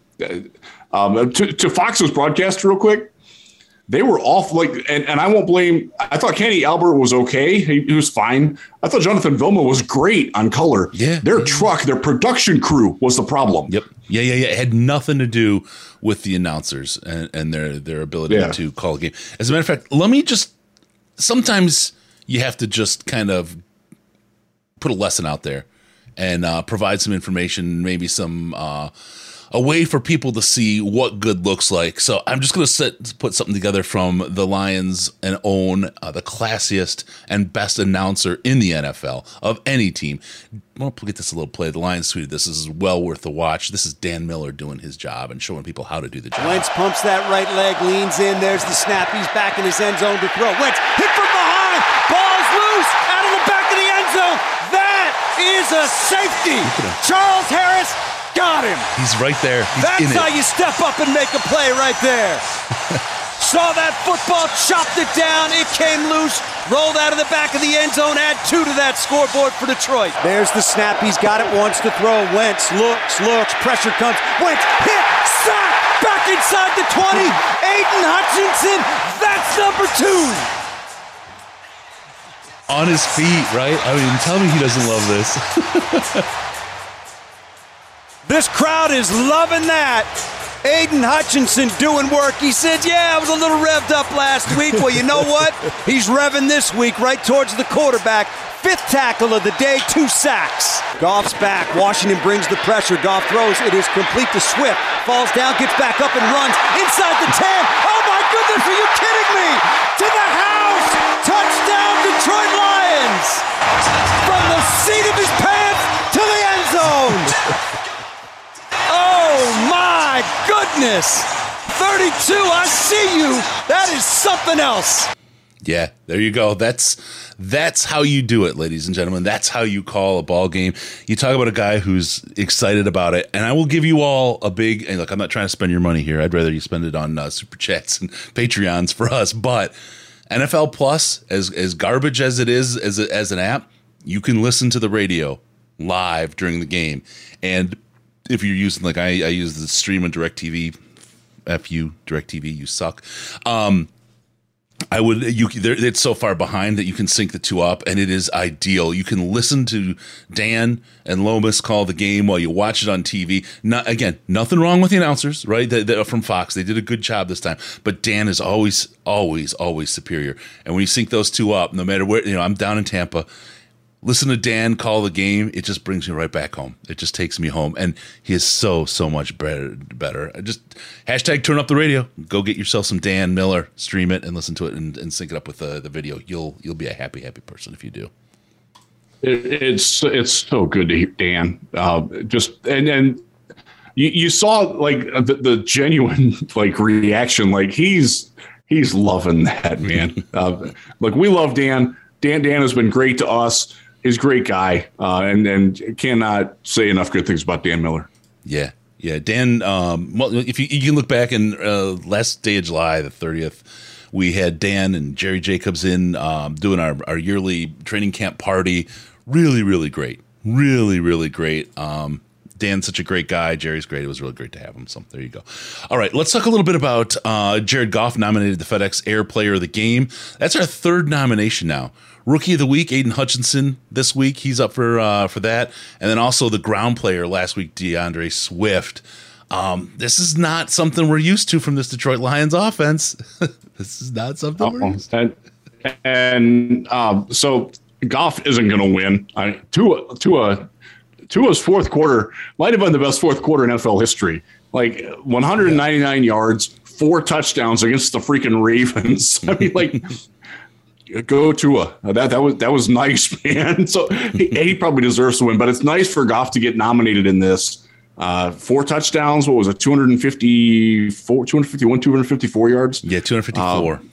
um, to, to, Fox's broadcast, real quick, they were off. Like, and, and I won't blame. I thought Kenny Albert was okay. He, he, was fine. I thought Jonathan Vilma was great on color. Yeah, their yeah. truck, their production crew was the problem. Yep. Yeah, yeah, yeah. It had nothing to do with the announcers and, and their their ability yeah. to call a game. As a matter of fact, let me just sometimes you have to just kind of put a lesson out there and uh, provide some information, maybe some uh, a way for people to see what good looks like. So I'm just going to put something together from the Lions and own uh, the classiest and best announcer in the NFL of any team. We'll get this a little play. The Lions tweeted this. This is well worth the watch. This is Dan Miller doing his job and showing people how to do the job. Wentz pumps that right leg, leans in. There's the snap. He's back in his end zone to throw. Wentz hit from behind. Ball's loose out of the back of the end zone. That is a safety. Charles Harris got him. He's right there. He's That's how you step up and make a play right there. Saw that football, chopped it down. It came loose, rolled out of the back of the end zone, add two to that scoreboard for Detroit. There's the snap. He's got it, wants to throw. Wentz looks, looks, pressure comes. Wentz hit, sack, back inside the 20. Aiden Hutchinson, that's number two on his feet, right? I mean, tell me he doesn't love this. This crowd is loving that. Aiden Hutchinson doing work. He said, Yeah, I was a little revved up last week. Well, you know what? He's revving this week right towards the quarterback. Fifth tackle of the day, two sacks. Goff's back. Washington brings the pressure. Goff throws. It is complete to Swift. Falls down, gets back up and runs inside the 10. Oh my goodness, are you kidding me? To the house. Touchdown, Detroit Lions. From the seat of his pants to the end zone. Oh my goodness! 32, I see you. That is something else. Yeah, there you go. That's that's how you do it, ladies and gentlemen. That's how you call a ball game. You talk about a guy who's excited about it, and I will give you all a big. And look, I'm not trying to spend your money here. I'd rather you spend it on uh, super chats and Patreons for us. But NFL Plus, as as garbage as it is as a, as an app, you can listen to the radio live during the game, and if you're using like I, I use the stream on DirecTV F you, DirecTV, you suck. Um, I would you it's so far behind that you can sync the two up and it is ideal. You can listen to Dan and Lomas call the game while you watch it on TV. Not again, nothing wrong with the announcers, right? They, they, from Fox, they did a good job this time. But Dan is always, always, always superior. And when you sync those two up, no matter where you know, I'm down in Tampa listen to Dan call the game, it just brings me right back home. It just takes me home, and he is so so much better. Better. Just hashtag turn up the radio. Go get yourself some Dan Miller, stream it, and listen to it, and, and sync it up with the, the video. You'll you'll be a happy happy person if you do. It, it's it's so good to hear Dan. Uh, just and and you, you saw like the, the genuine like reaction. Like he's he's loving that man. Uh, like we love Dan. Dan Dan has been great to us he's a great guy, uh, and and cannot say enough good things about Dan Miller. Yeah, yeah, Dan. Um, well, if you, you can look back in uh, last day of July, the thirtieth, we had Dan and Jerry Jacobs in um, doing our our yearly training camp party. Really, really great. Really, really great. Um, Dan's such a great guy. Jerry's great. It was really great to have him. So there you go. All right, let's talk a little bit about uh, Jared Goff nominated the FedEx Air Player of the Game. That's our third nomination now. Rookie of the week, Aiden Hutchinson this week. He's up for uh, for that, and then also the ground player last week, DeAndre Swift. Um, this is not something we're used to from this Detroit Lions offense. this is not something we're used to. And, and um, so Goff isn't going to win. I, Tua, Tua, Tua's fourth quarter might have been the best fourth quarter in NFL history. Like 199 yeah. yards, four touchdowns against the freaking Ravens. I mean, like go Tua. That that was that was nice, man. So he, he, probably deserves to win, but it's nice for Goff to get nominated in this. Uh, four touchdowns. What was it? 254, 251, 254 yards. Yeah, 254. Um,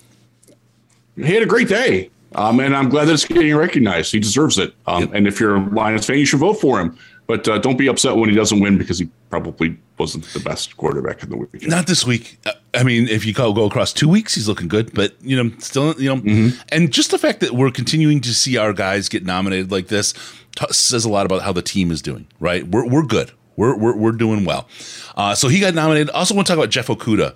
he had a great day. Um, and I'm glad that it's getting recognized. He deserves it. Um, yep. And if you're a Lions fan, you should vote for him. But uh, don't be upset when he doesn't win because he probably wasn't the best quarterback in the week. Not this week. I mean, if you go, go across two weeks, he's looking good. But you know, still, you know, mm-hmm. and just the fact that we're continuing to see our guys get nominated like this t- says a lot about how the team is doing. Right? We're we're good. We're we're, we're doing well. Uh, so he got nominated. Also want to talk about Jeff Okudah.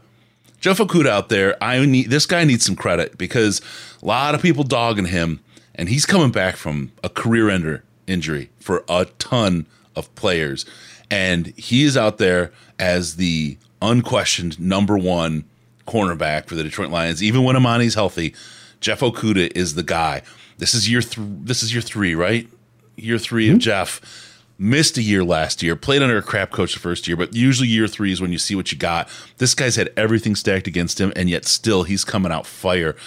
Jeff Okudah out there. I need this guy needs some credit because a lot of people dogging him, and he's coming back from a career ender injury for a ton of players. And he is out there as the unquestioned number one cornerback for the Detroit Lions. Even when Amani's healthy, Jeff Okudah is the guy. This is year th- this is year three, right? Year 3 mm-hmm. of Jeff. Missed a year last year, played under a crap coach the first year, but usually year three is when you see what you got. This guy's had everything stacked against him, and yet still he's coming out fire.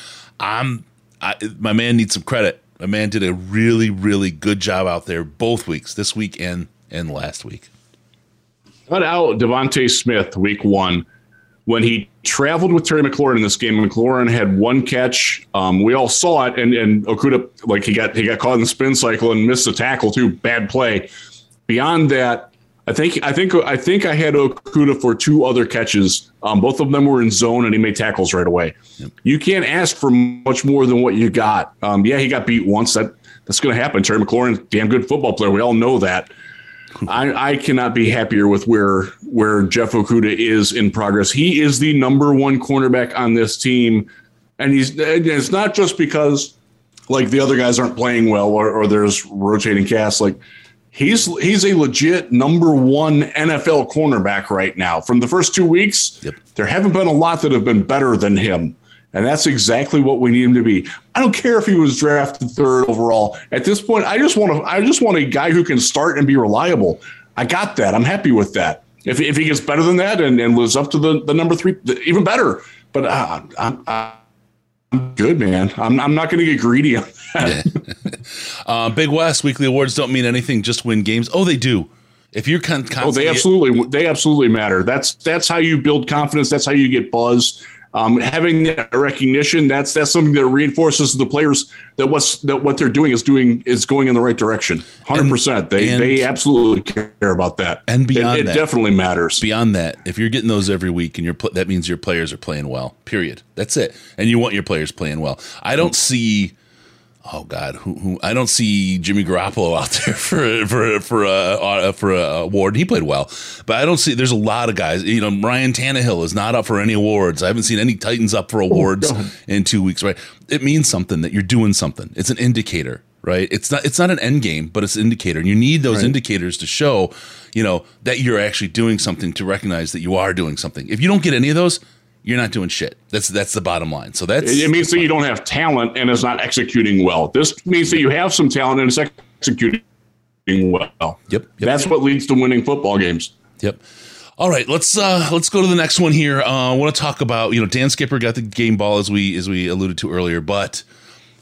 I'm I, my man needs some credit. My man did a really, really good job out there both weeks, this week and and last week. Cut out DeVonta Smith week one when he traveled with Terry McLaurin in this game. McLaurin had one catch. Um, we all saw it, and and Okudah like he got he got caught in the spin cycle and missed a tackle too. Bad play. Beyond that, I think I think I think I had Okudah for two other catches. Um, both of them were in zone, and he made tackles right away. Yep. You can't ask for much more than what you got. Um, yeah, he got beat once. That that's going to happen. Terry McLaurin, damn good football player. We all know that. I, I cannot be happier with where where Jeff Okudah is in progress. He is the number one cornerback on this team, and he's it's not just because like the other guys aren't playing well or, or there's rotating casts. Like he's he's a legit number one NFL cornerback right now. From the first two weeks, yep. there haven't been a lot that have been better than him. And that's exactly what we need him to be. I don't care if he was drafted third overall. At this point, I just want to I just want a guy who can start and be reliable. I got that. I'm happy with that. If, if he gets better than that and, and lives up to the, the number three, even better. But uh, I'm, I'm good, man. I'm, I'm not going to get greedy on that. uh, Big West weekly awards don't mean anything. Just win games. Oh, they do. If you're con- oh, they absolutely they absolutely matter. That's that's how you build confidence. That's how you get buzz um, having that recognition that's that's something that reinforces the players that what's that what they're doing is doing is going in the right direction. 100% they and, they absolutely care about that. and beyond it, it that, definitely matters. beyond that if you're getting those every week and you're that means your players are playing well period. That's it. And you want your players playing well. I don't see oh God, who, who I don't see Jimmy Garoppolo out there for for for a uh, for a award. He played well, but I don't see. There's a lot of guys. You know, Ryan Tannehill is not up for any awards. I haven't seen any Titans up for awards God. in two weeks. Right? It means something that you're doing something. It's an indicator. Right? It's not. It's not an end game, but it's an indicator, and you need those Right. indicators to show, you know, that you're actually doing something to recognize that you are doing something. If you don't get any of those, you're not doing shit. That's that's the bottom line. So that's It means that you don't have talent and is not executing well. This means that you have some talent and it's executing well. Yep, yep, That's what leads to winning football games. Yep. All right, let's uh let's go to the next one here. Uh, I want to talk about you know Dan Skipper got the game ball as we as we alluded to earlier, but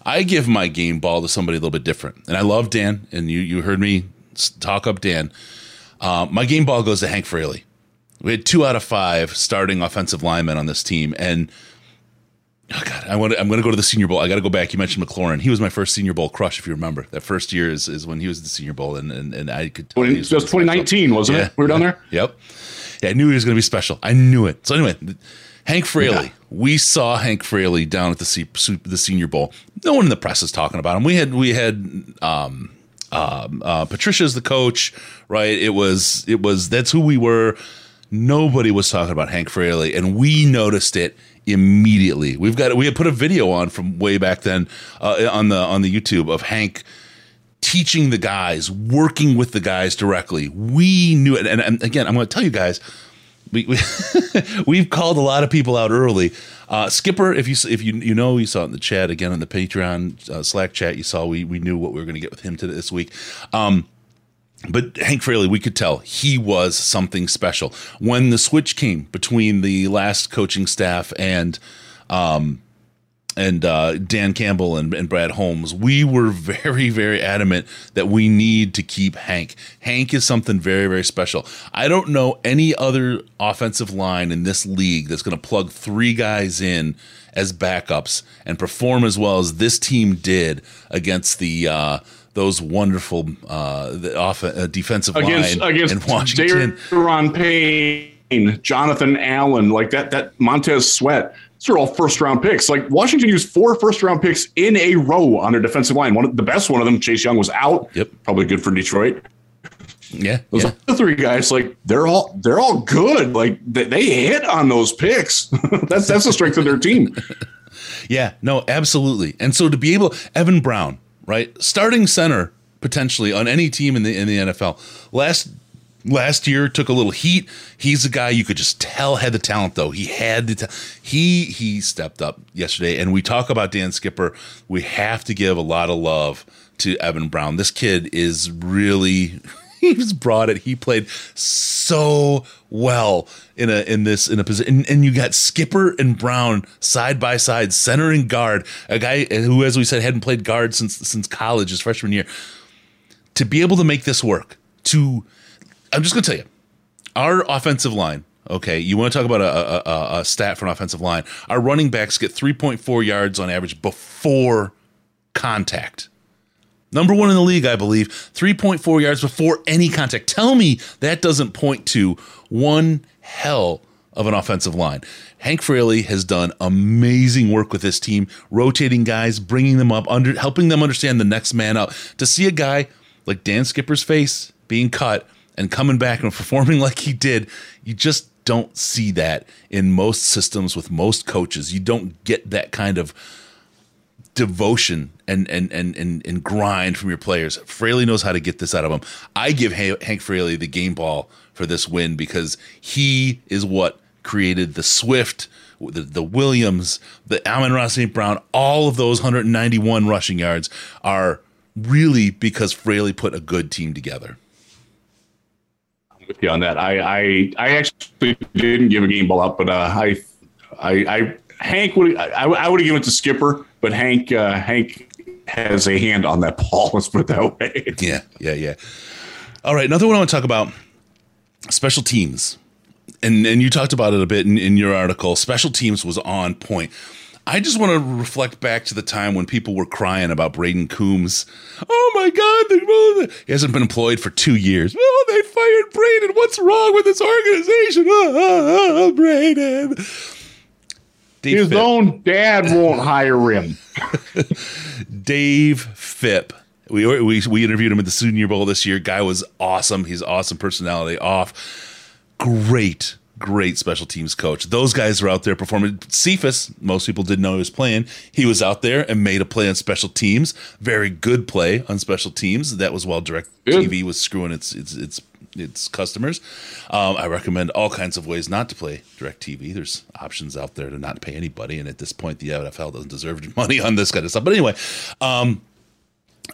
I give my game ball to somebody a little bit different, and I love Dan, and you you heard me talk up Dan. Uh, my game ball goes to Hank Fraley. We had two out of five starting offensive linemen on this team, and oh god, I want I'm going to go to the Senior Bowl. I got to go back. You mentioned McLaurin. He was my first Senior Bowl crush, if you remember. That first year is, is when he was at the Senior Bowl, and and, and I could tell When, he it was was really special. 2019, wasn't Yeah. it? We were down there. Yep. Yeah, I knew he was going to be special. I knew it. So anyway, Hank Fraley. Yeah. We saw Hank Fraley down at the su- the Senior Bowl. No one in the press is talking about him. We had we had um, um, uh, Patricia's the coach, right? It was it was that's who we were. Nobody was talking about Hank Fraley, and we noticed it immediately. We've got we had put a video on from way back then uh, on the on the YouTube of Hank teaching the guys, working with the guys directly. We knew it. And, and again, I'm going to tell you guys, we, we we've called a lot of people out early. Uh, Skipper, if you if you you know you saw it in the chat again in the Patreon uh, Slack chat, you saw we we knew what we were going to get with him today this week. Um, but Hank Fraley, we could tell he was something special when the switch came between the last coaching staff and um, and uh, Dan Campbell and, and Brad Holmes, we were very, very adamant that we need to keep Hank. Hank is something very, very special. I don't know any other offensive line in this league that's going to plug three guys in as backups and perform as well as this team did against the uh, those wonderful uh, the off, uh, defensive Against line against in Washington. Daron Payne, Jonathan Allen, like that that Montez Sweat. These are all first round picks. Like Washington used four first round picks in a row on their defensive line. One of the best one of them, Chase Young, was out. Yep. Probably good for Detroit. Yeah, Those yeah. other three guys, like they're all they're all good. Like they, they hit on those picks. that's that's the strength of their team. Yeah, no, absolutely. And so to be able, Evan Brown, right, starting center potentially on any team in the in the NFL. Last last year took a little heat. He's a guy you could just tell had the talent though. He had the ta- he he stepped up yesterday. And we talk about Dan Skipper. We have to give a lot of love to Evan Brown. This kid is really he's brought it. He played so well in a in this in a position, and, and you got Skipper and Brown side by side, center and guard. A guy who, as we said, hadn't played guard since since college, his freshman year. To be able to make this work, to I'm just going to tell you, our offensive line. Okay, you want to talk about a, a, a stat for an offensive line? Our running backs get 3.4 yards on average before contact. Number one in the league, I believe, 3.4 yards before any contact. Tell me that doesn't point to one hell of an offensive line. Hank Fraley has done amazing work with this team, rotating guys, bringing them up, under helping them understand the next man up. To see a guy like Dan Skipper's face being cut and coming back and performing like he did, you just don't see that in most systems with most coaches. You don't get that kind of devotion and and and and, and grind from your players. Fraley knows how to get this out of them. I give Ha- Hank Fraley the game ball for this win because he is what created the Swift, the, the Williams, the Amon-Ra's St. Brown. All of those 191 rushing yards are really because Fraley put a good team together. I'm with you on that. I I, I actually didn't give a game ball up, but uh, I I I Hank would I, I would have given it to Skipper, but Hank uh, Hank has a hand on that ball. Let's put it that way. Yeah, yeah, yeah. All right, another one I want to talk about special teams. And and you talked about it a bit in, in your article. Special teams was on point. I just want to reflect back to the time when people were crying about Brayden Coombs. Oh my God, he hasn't been employed for two years. Oh, they fired Brayden. What's wrong with this organization? Oh, oh, Brayden. Dave His Fitt- own dad won't hire him. Dave Fipp. We, we we interviewed him at the Senior Bowl this year. Guy was awesome. He's awesome personality. Off, great, great special teams coach. Those guys are out there performing. Cephas, most people didn't know he was playing. He was out there and made a play on special teams. Very good play on special teams. That was while Direct TV was screwing its its its its customers. Um, I recommend all kinds of ways not to play DirecTV. There's options out there to not pay anybody, and at this point, the NFL doesn't deserve money on this kind of stuff. But anyway, um,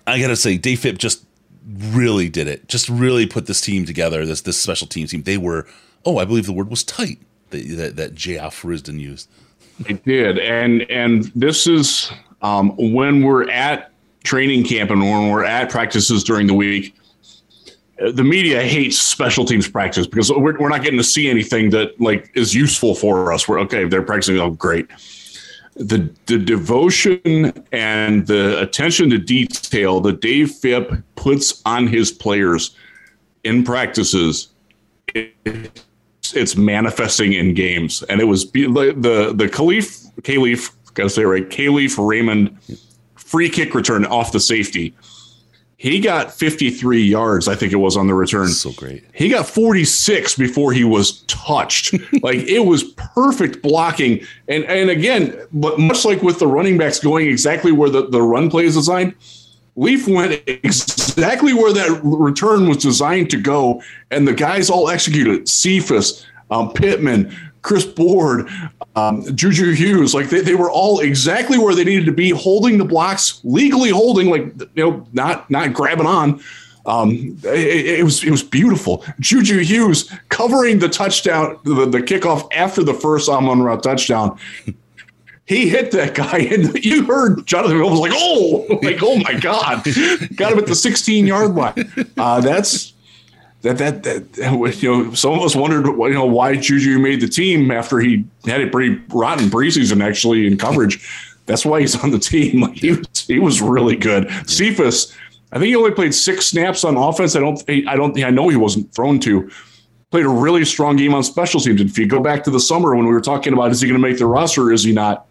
I gotta say, Dave Fipp just really did it. Just really put this team together. This this special team team. They were. Oh, I believe the word was tight that that, that used. They did, and and this is um, when we're at training camp and when we're at practices during the week the media hates special teams practice because we're, we're not getting to see anything that like is useful for us. We're okay. They're practicing. Oh, great. The the devotion and the attention to detail that Dave Fipp puts on his players in practices, it, it's manifesting in games. And it was the the Kalif Kalif gotta say right Kalif Raymond free kick return off the safety he got 53 yards, I think it was on the return. So great. He got 46 before he was touched. like it was perfect blocking. And and again, but much like with the running backs going exactly where the, the run play is designed, Leaf went exactly where that return was designed to go, and the guys all executed. Cephas, um, Pittman, Chris Board, um, Juju Hughes, like they, they were all exactly where they needed to be, holding the blocks, legally holding, like you know, not not grabbing on. Um, it, it, was it was beautiful. Juju Hughes covering the touchdown, the, the kickoff after the first Amon-Ra touchdown. He hit that guy, and you heard Jonathan was like, "Oh, like oh my god!" Got him at the 16 yard line. Uh, that's that, that that you know some of us wondered you know why Juju made the team after he had a pretty rotten preseason actually in coverage. That's why he's on the team. Like he was, he was really good. Cephas, I think he only played six snaps on offense. I don't I don't I know he wasn't thrown to. Played a really strong game on special teams. If you go back to the summer when we were talking about is he going to make the roster, is he not?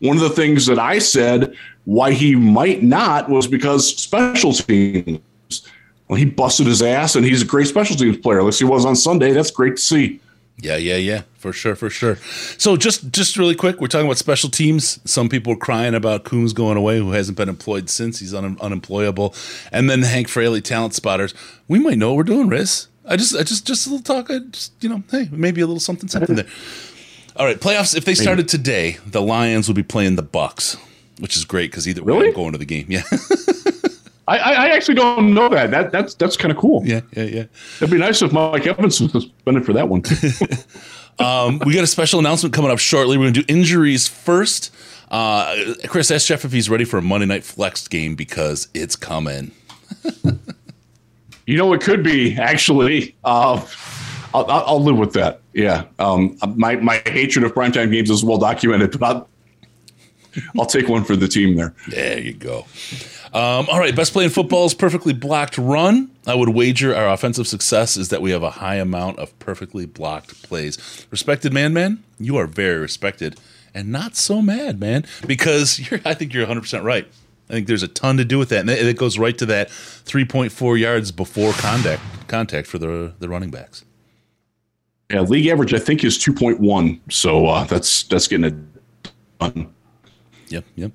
One of the things that I said why he might not was because special teams well, he busted his ass, and he's a great special teams player. He was on Sunday. That's great to see. Yeah, yeah, yeah, for sure, for sure. So just just really quick, we're talking about special teams. Some people are crying about Coombs going away, who hasn't been employed since he's un- unemployable, and then the Hank Fraley talent spotters. We might know what we're doing, Riz. I just, I just, just a little talk. I just, you know, hey, maybe a little something, something there. All right, playoffs. If they started today, the Lions would be playing the Bucks, which is great because either really? way, I'm going to the game. Yeah. I, I actually don't know that. That that's that's kind of cool. Yeah, yeah, yeah. It'd be nice if Mike Evans was suspended for that one. um, we got a special announcement coming up shortly. We're going to do injuries first. Uh, Chris, ask Jeff if he's ready for a Monday Night Flex game because it's coming. you know, it could be actually. Uh, I'll, I'll, live with that. Yeah. Um, my my hatred of primetime games is well documented, but I'll, I'll take one for the team there. There you go. Um, all right, best play in football is perfectly blocked run. I would wager our offensive success is that we have a high amount of perfectly blocked plays. Respected man, man, you are very respected and not so mad, man, because you're. I think you're 100 percent right. I think there's a ton to do with that, and it goes right to that 3.4 yards before contact contact for the the running backs. Yeah, league average I think is 2.1, so uh, that's that's getting it done. Yep, yep.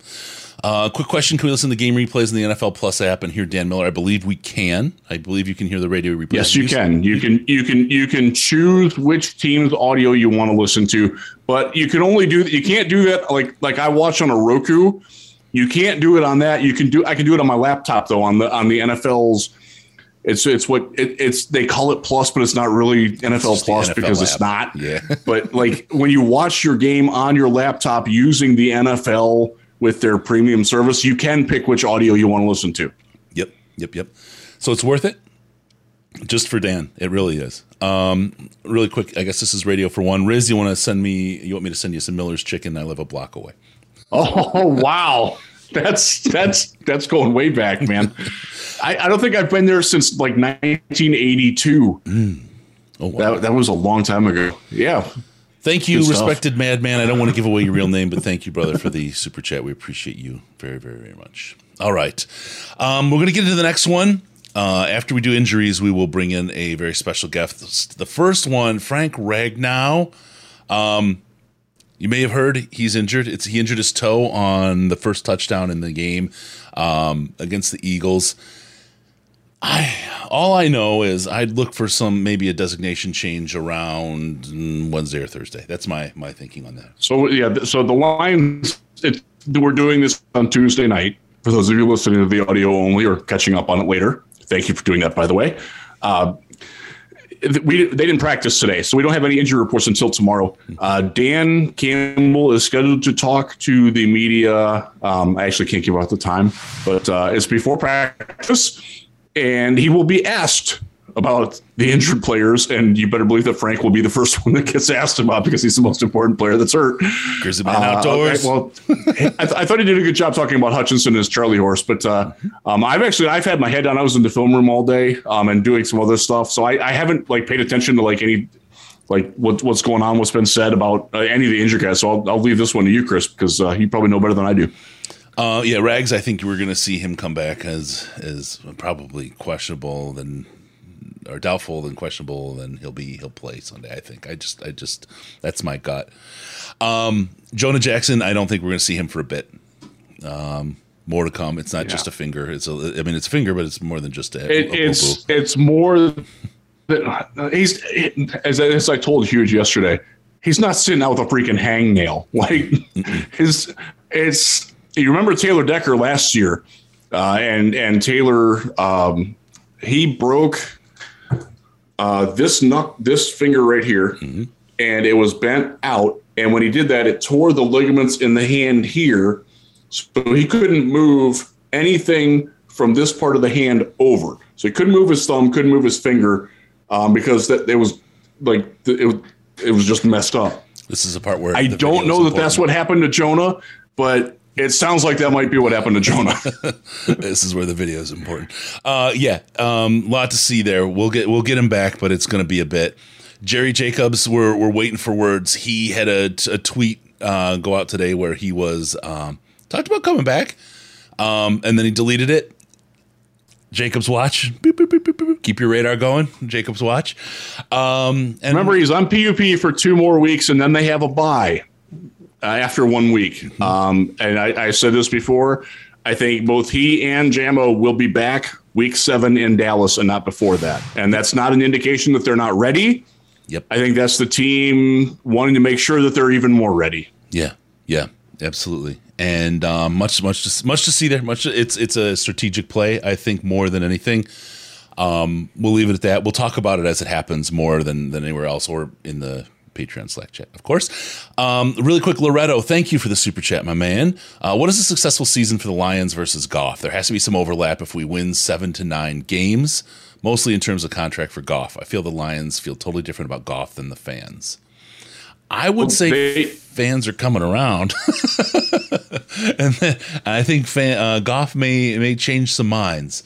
Uh, quick question: Can we listen to game replays in the NFL Plus app and hear Dan Miller? I believe we can. I believe you can hear the radio replays. Yes, you can. You can. You can. You can choose which team's audio you want to listen to, but you can only do. You can't do that like like I watch on a Roku. You can't do it on that. You can do. I can do it on my laptop though. On the on the NFL's. It's it's what it, it's they call it plus, but it's not really NFL plus NFL because app. it's not. Yeah. but like when you watch your game on your laptop using the NFL with their premium service, you can pick which audio you want to listen to. Yep, yep, yep. So it's worth it. Just for Dan, it really is. Um, really quick, I guess this is radio for one. Riz, you want to send me? You want me to send you some Miller's Chicken? I live a block away. Oh wow, that's that's that's going way back, man. I, I, don't think I've been there since like 1982. Mm. Oh wow, that, that was a long time ago. Yeah, Thank you, Good stuff. respected madman. I don't want to give away your real name, but thank you, brother, for the super chat. We appreciate you very, very, very much. All right. Um, we're going to get into the next one. Uh, after we do injuries, we will bring in a very special guest. The first one, Frank Ragnow. Um, you may have heard he's injured. It's he injured his toe on the first touchdown in the game um, against the Eagles. I all I know is I'd look for some maybe a designation change around Wednesday or Thursday. That's my my thinking on that. So yeah, so the Lions. It, we're doing this on Tuesday night. For those of you listening to the audio only or catching up on it later, thank you for doing that. By the way, uh, we they didn't practice today, so we don't have any injury reports until tomorrow. Uh, Dan Campbell is scheduled to talk to the media. Um, I actually can't give out the time, but uh, it's before practice, and he will be asked about the injured players, and you better believe that Frank will be the first one that gets asked about because he's the most important player that's hurt. Grizzly Man Uh, outdoors. okay, well, I, th- I thought he did a good job talking about Hutchinson as Charlie Horse, but uh, um, I've actually I've had my head down. I was in the film room all day um, and doing some other stuff, so I, I haven't like paid attention to like any like what, what's going on, what's been said about uh, any of the injured guys. So I'll, I'll leave this one to you, Chris, because uh, you probably know better than I do. Uh, yeah, Rags. I think we're going to see him come back as as probably questionable, then or doubtful, then questionable, then he'll be he'll play Sunday. I think. I just I just that's my gut. Um, Jonah Jackson. I don't think we're going to see him for a bit. Um, more to come. It's not just a finger. It's a. I mean, it's a finger, but it's more than just a. It, a boo-boo. it's it's more. That, he's as, as I told Huge yesterday. He's not sitting out with a freaking hangnail. Like his, it's. You remember Taylor Decker last year, uh, and and Taylor, um, he broke uh, this knuck, this finger right here, and it was bent out. And when he did that, it tore the ligaments in the hand here, so he couldn't move anything from this part of the hand over. So he couldn't move his thumb, couldn't move his finger, um, because that it was like it it was just messed up. This is the part where I don't know is that that's what happened to Jonah, but it sounds like that might be what happened to Jonah. this is where the video is important. Uh, yeah, um, lot to see there. We'll get we'll get him back, but it's going to be a bit. Jerry Jacobs, we're we're waiting for words. He had a, a tweet uh, go out today where he was um, talked about coming back, um, and then he deleted it. Jacobs watch. Beep, beep, beep. Keep your radar going. Jacobs watch. Um, and Remember, he's on PUP for two more weeks, and then they have a bye uh, after one week. Um, and I, I said this before. I think both he and Jamo will be back week seven in Dallas, and not before that. And that's not an indication that they're not ready. Yep. I think that's the team wanting to make sure that they're even more ready. Yeah, yeah, absolutely. And um, much, much, to, much to see there. Much, it's it's a strategic play. I think more than anything. Um, we'll leave it at that. We'll talk about it as it happens more than than anywhere else, or in the Patreon Slack chat, of course. Um, really quick, Loretto, thank you for the super chat, my man. Uh, what is a successful season for the Lions versus Goff? There has to be some overlap if we win seven to nine games, mostly in terms of contract for Goff. I feel the Lions feel totally different about Goff than the fans. I would say they- fans are coming around, and then I think fan, uh, Goff may may change some minds.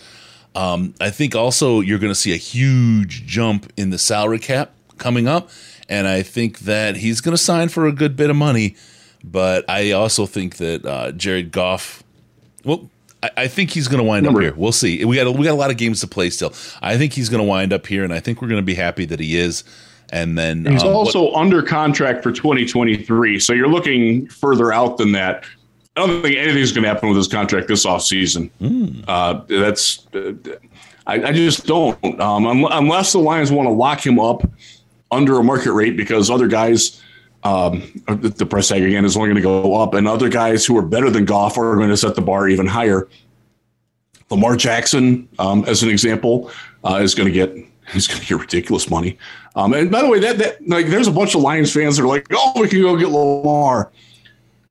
Um, I think also you're going to see a huge jump in the salary cap coming up, and I think that he's going to sign for a good bit of money. But I also think that uh, Jared Goff, well, I, I think he's going to wind Remember- up here. We'll see. We got a, we got a lot of games to play still. I think he's going to wind up here, and I think we're going to be happy that he is. And then He's um, what- also under contract for 2023. So you're looking further out than that. I don't think anything's going to happen with his contract this offseason. Uh, that's, uh, I, I just don't. Um, un- unless the Lions want to lock him up under a market rate because other guys, um, the price tag again is only going to go up, and other guys who are better than Goff are going to set the bar even higher. Lamar Jackson, um, as an example, uh, is going to get he's going to get ridiculous money. Um, and by the way, that that like there's a bunch of Lions fans that are like, oh, we can go get Lamar.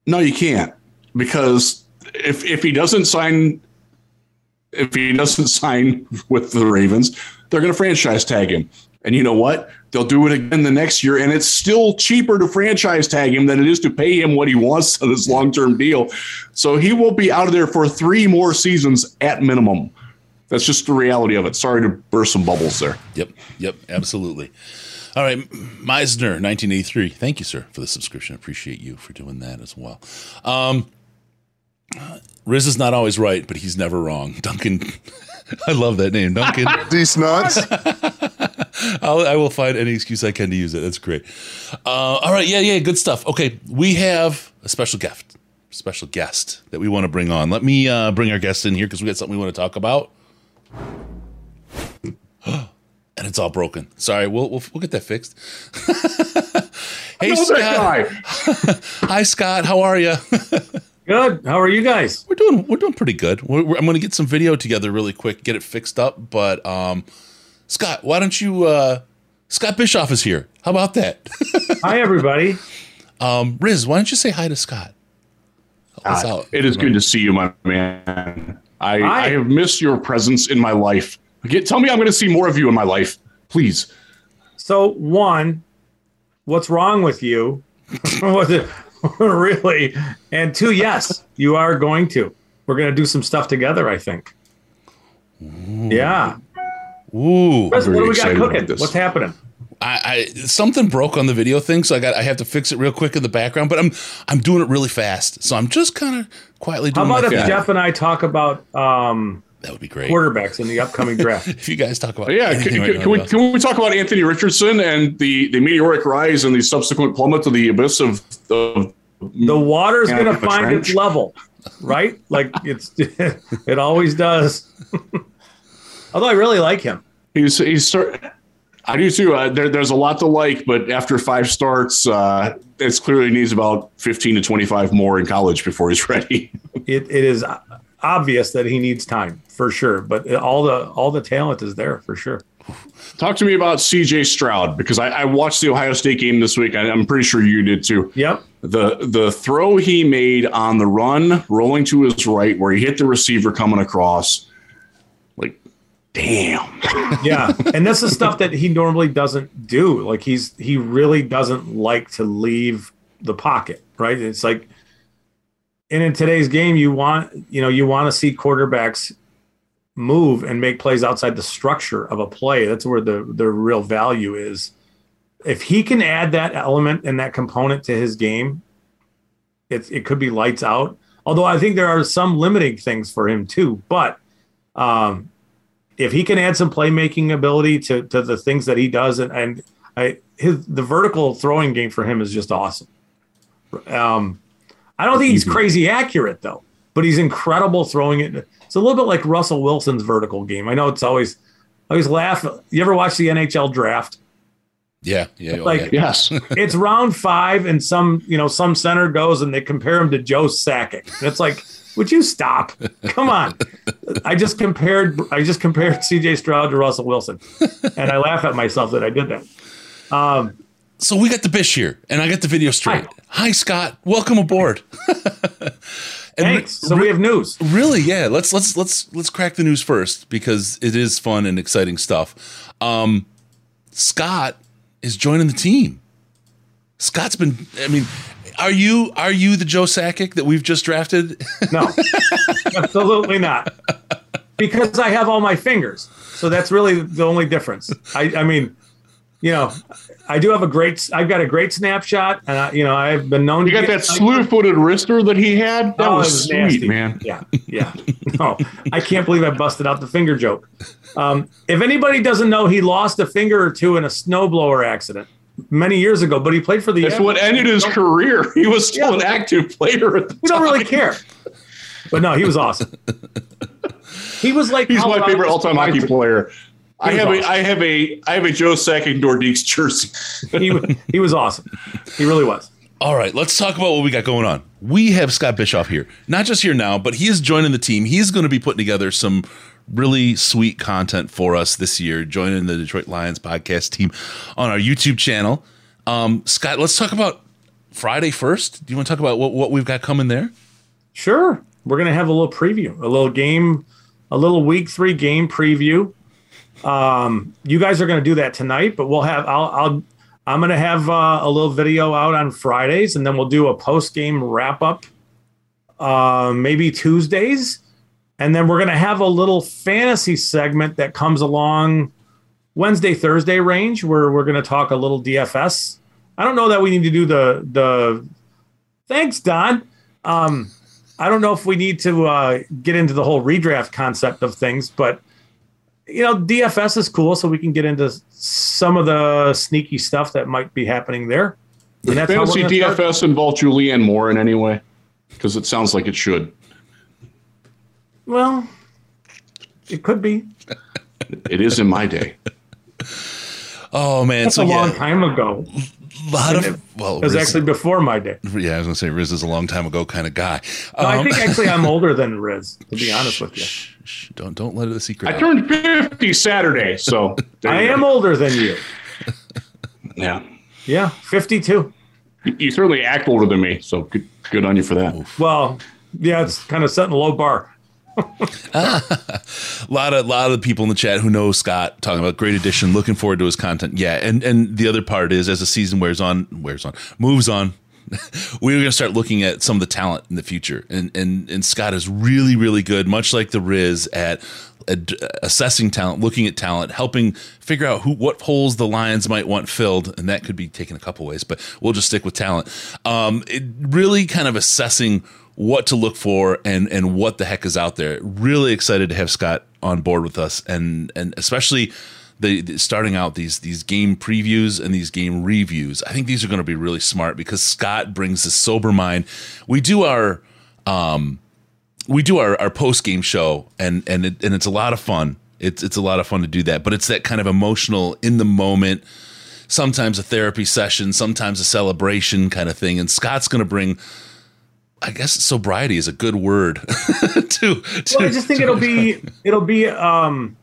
No, you can't because if if he doesn't sign, if he doesn't sign with the Ravens, they're going to franchise tag him. And you know what? They'll do it again the next year, and it's still cheaper to franchise tag him than it is to pay him what he wants on his long term deal. So he will be out of there for three more seasons at minimum. That's just the reality of it. Sorry to burst some bubbles there. Yep, yep, absolutely. All right, Meisner, 1983. Thank you, sir, for the subscription. I appreciate you for doing that as well. Um, Riz is not always right, but he's never wrong. Duncan, I love that name, Duncan. These nuts. I'll, I will find any excuse I can to use it. That's great. Uh, all right, yeah, yeah, good stuff. Okay, we have a special guest, special guest that we want to bring on. Let me uh, bring our guest in here because we got something we want to talk about. and it's all broken. Sorry, we'll we'll, we'll get that fixed. hey, Scott. Hi, Scott. How are you? Good. How are you guys? we're doing we're doing pretty good. We're, we're- I'm going to get some video together really quick, get it fixed up. But um, Scott, why don't you? Uh, Scott Bischoff is here. How about that? Hi, everybody. um, Riz, why don't you say hi to Scott? Help us out. It is good to see you, my man. I, Hi. I have missed your presence in my life. Get, tell me I'm going to see more of you in my life, please. So, one, what's wrong with you? Was it really? And two, yes, you are going to. We're going to do some stuff together. I think. Yeah. Ooh, what do we got cooking? What's happening? I, I something broke on the video thing, so I got I have to fix it real quick in the background. But I'm I'm doing it really fast, so I'm just kind of quietly doing. How about my if thing. Jeff and I talk about um, That would be great. quarterbacks in the upcoming draft? If you guys talk about Yeah, can, right can, can we, Russ. can we talk about Anthony Richardson and the, the meteoric rise and the subsequent plummet to the abyss of, of The water's going to the find its level, right? Like it's it always does. Although I really like him. he's he's start, I do too. Uh, there, there's a lot to like, but after five starts, uh, it clearly needs about 15 to 25 more in college before he's ready. it, it is obvious that he needs time for sure but all the all the talent is there for sure Talk to me about CJ Stroud because I, I watched the Ohio State game this week. I, I'm pretty sure you did too. yep The the throw he made on the run, rolling to his right, where he hit the receiver coming across, damn. yeah and this is stuff that he normally doesn't do. Like he's he really doesn't like to leave the pocket right? It's like and in today's game you want you know you want to see quarterbacks move and make plays outside the structure of a play. That's where the the real value is. If he can add that element and that component to his game it, it could be lights out. Although i think there are some limiting things for him too but um if he can add some playmaking ability to to the things that he does, and, and I his the vertical throwing game for him is just awesome. Um, I don't think he's crazy accurate though, but he's incredible throwing it. It's a little bit like Russell Wilson's vertical game. I know it's always I always laugh. You ever watch the NHL draft? Yeah, yeah, oh, Like- yeah. Yes. It's round five, and some you know some center goes and they compare him to Joe Sakic. It's like, would you stop? Come on. I just compared I just compared C.J. Stroud to Russell Wilson, and I laugh at myself that I did that. Um, So we got the bish here, and I got the video straight. Hi, Scott. Welcome aboard. and thanks. So we have news. really, yeah. Let's let's let's let's crack the news first because it is fun and exciting stuff. Um, Scott is joining the team. Scott's been. I mean, are you are you the Joe Sakic that we've just drafted? No, absolutely not. Because I have all my fingers. So that's really the only difference. I, I mean, you know, I do have a great, I've got a great snapshot. And, I, you know, I've been known You to got get- that slew footed wrister that he had? That Oh, it was, sweet, nasty. man. Yeah, yeah. No, I can't believe I busted out the finger joke. Um, if anybody doesn't know, he lost a finger or two in a snowblower accident many years ago, but he played for the. That's what ended his career. He was still Yeah. an active player at the We don't really care. But no, he was awesome. He was like He's my favorite all-time hockey player. I have awesome. a I have a I have a Joe Sakic Nordiques jersey. He, he was awesome. He really was. All right, let's talk about what we got going on. We have Scott Bischoff here, not just here now, but he is joining the team. He's going to be putting together some really sweet content for us this year, joining the Detroit Lions podcast team on our YouTube channel. Um, Scott, let's talk about Friday first. Do you want to talk about what, what we've got coming there? Sure. We're going to have a little preview, a little game, a little week three game preview. Um, you guys are going to do that tonight, but we'll have, I'll, I'll, I'm going to have uh, a little video out on Fridays and then we'll do a post game wrap up, uh, maybe Tuesdays. And then we're going to have a little fantasy segment that comes along Wednesday, Thursday range where we're going to talk a little DFS. I don't know that we need to do the the thanks, Don. Um, I don't know if we need to uh, get into the whole redraft concept of things, but you know, DFS is cool, so we can get into some of the sneaky stuff that might be happening there. And that's Fantasy DFS start. involve Julianne Moore in any way? Because it sounds like it should. Well, it could be. it is in my day. Oh man, that's so a yeah. long time ago. A lot of well, it was Riz, actually before my day. Yeah, I was gonna say Riz is a long time ago kind of guy. No, um, I think actually I'm older than Riz. To be honest with you, shh, shh, don't don't let it a secret. I out. turned fifty Saturday, so I am older than you. yeah, yeah, fifty-two. You, you certainly act older than me, so good good on you for that. Oof. Well, yeah, it's kind of setting a low bar. A lot of lot of people in the chat who know Scott talking about great addition, looking forward to his content. Yeah, and and the other part is as the season wears on, wears on, moves on. we're going to start looking at some of the talent in the future, and and and Scott is really really good, much like the Riz at assessing talent, looking at talent, helping figure out who what holes the Lions might want filled, and that could be taken a couple ways, but we'll just stick with talent. Um, it really kind of assessing what to look for and and what the heck is out there. Really excited to have Scott on board with us, and and especially. The, the, starting out these these game previews and these game reviews. I think these are going to be really smart because Scott brings this sober mind. We do our um, we do our, our post game show and and it, and it's a lot of fun. It's it's a lot of fun to do that, but it's that kind of emotional in the moment. Sometimes a therapy session, sometimes a celebration kind of thing. And Scott's going to bring I guess sobriety is a good word to, to, Well, I just think it'll be it'll be um,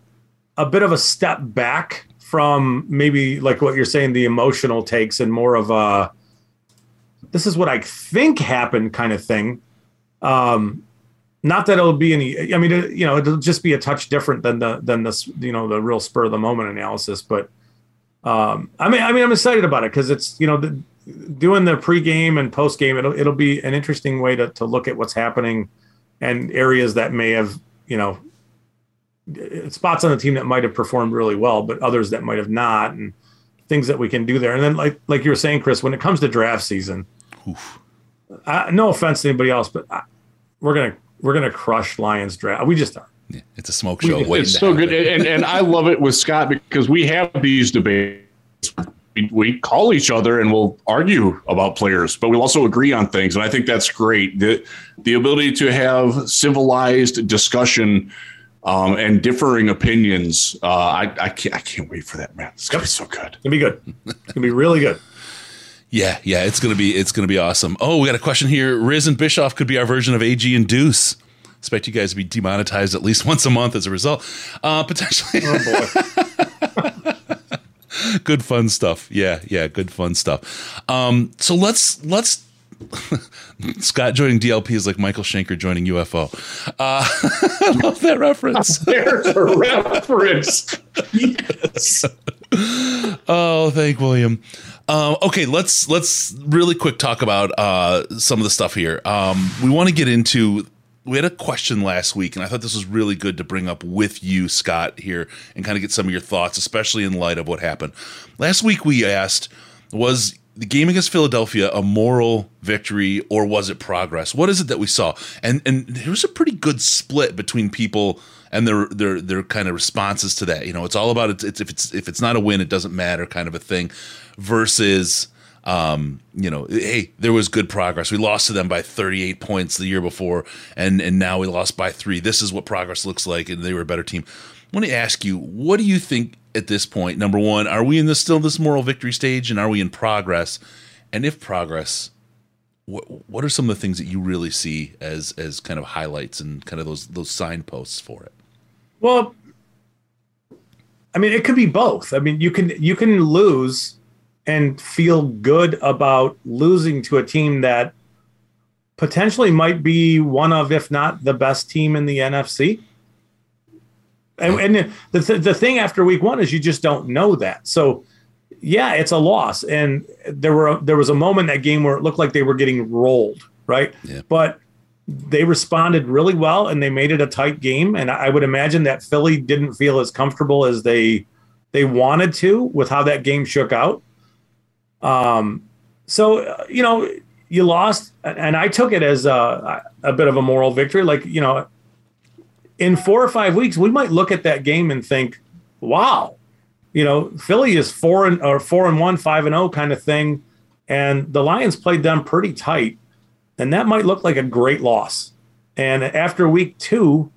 a bit of a step back from maybe like what you're saying, the emotional takes, and more of a this is what I think happened kind of thing. Um, not that it'll be any. I mean, it, you know, it'll just be a touch different than the than this, you know, the real spur of the moment analysis. But um, I mean, I mean, I'm excited about it because it's you know. The, doing the pregame and postgame, it'll it'll be an interesting way to to look at what's happening and areas that may have you know spots on the team that might have performed really well, but others that might have not, and things that we can do there. And then like like you were saying, Chris, when it comes to draft season, I, no offense to anybody else, but I, we're gonna we're gonna crush Lions draft. We just are. Yeah, it's a smoke show. We, it's so good, and and I love it with Scott because we have these debates we, we call each other and we'll argue about players, but we'll also agree on things. And I think that's great. The, the ability to have civilized discussion um, and differing opinions. Uh, I, I, can't, I can't wait for that, man. It's going to be so good. It's going to be good. It's going to be really good. Yeah, yeah, it's gonna be it's gonna be awesome. Oh, we got a question here. Riz and Bischoff could be our version of AG and Deuce. Expect you guys to be demonetized at least once a month as a result. Uh, potentially. Oh boy. good fun stuff. Yeah, yeah, good fun stuff. Um, so let's let's Scott joining DLP is like Michael Schenker joining UFO. Uh, I love that reference. There's a reference. yes. oh, thank William. Um, okay, let's let's really quick talk about uh, some of the stuff here. Um, we want to get into we had a question last week, and I thought this was really good to bring up with you, Scott, here, and kind of get some of your thoughts, especially in light of what happened. Last week, we asked, was the game against Philadelphia a moral victory or was it progress? What is it that we saw? And and there was a pretty good split between people and their their their kind of responses to that. You know, it's all about it's, it's if it's if it's not a win, it doesn't matter, kind of a thing, versus um, you know, hey, there was good progress. We lost to them by 38 points the year before, and and now we lost by three. This is what progress looks like, and they were a better team. Want to ask you, what do you think at this point? Number one, are we in this still this moral victory stage, and are we in progress? And if progress, what what are some of the things that you really see as as kind of highlights and kind of those those signposts for it? Well, I mean, it could be both. I mean, you can you can lose and feel good about losing to a team that potentially might be one of, if not the best team in the NFC. And, and the, th- the thing after week one is you just don't know that. So, yeah, it's a loss. And there were there was a moment that game where it looked like they were getting rolled, right? Yeah. But they responded really well and they made it a tight game. And I would imagine that Philly didn't feel as comfortable as they they wanted to with how that game shook out. Um, so you know, you lost, and I took it as a, a bit of a moral victory. Like you know, in four or five weeks, we might look at that game and think, "Wow, you know, Philly is four and or four and one, five and zero oh kind of thing," and the Lions played them pretty tight, and that might look like a great loss. And after week two,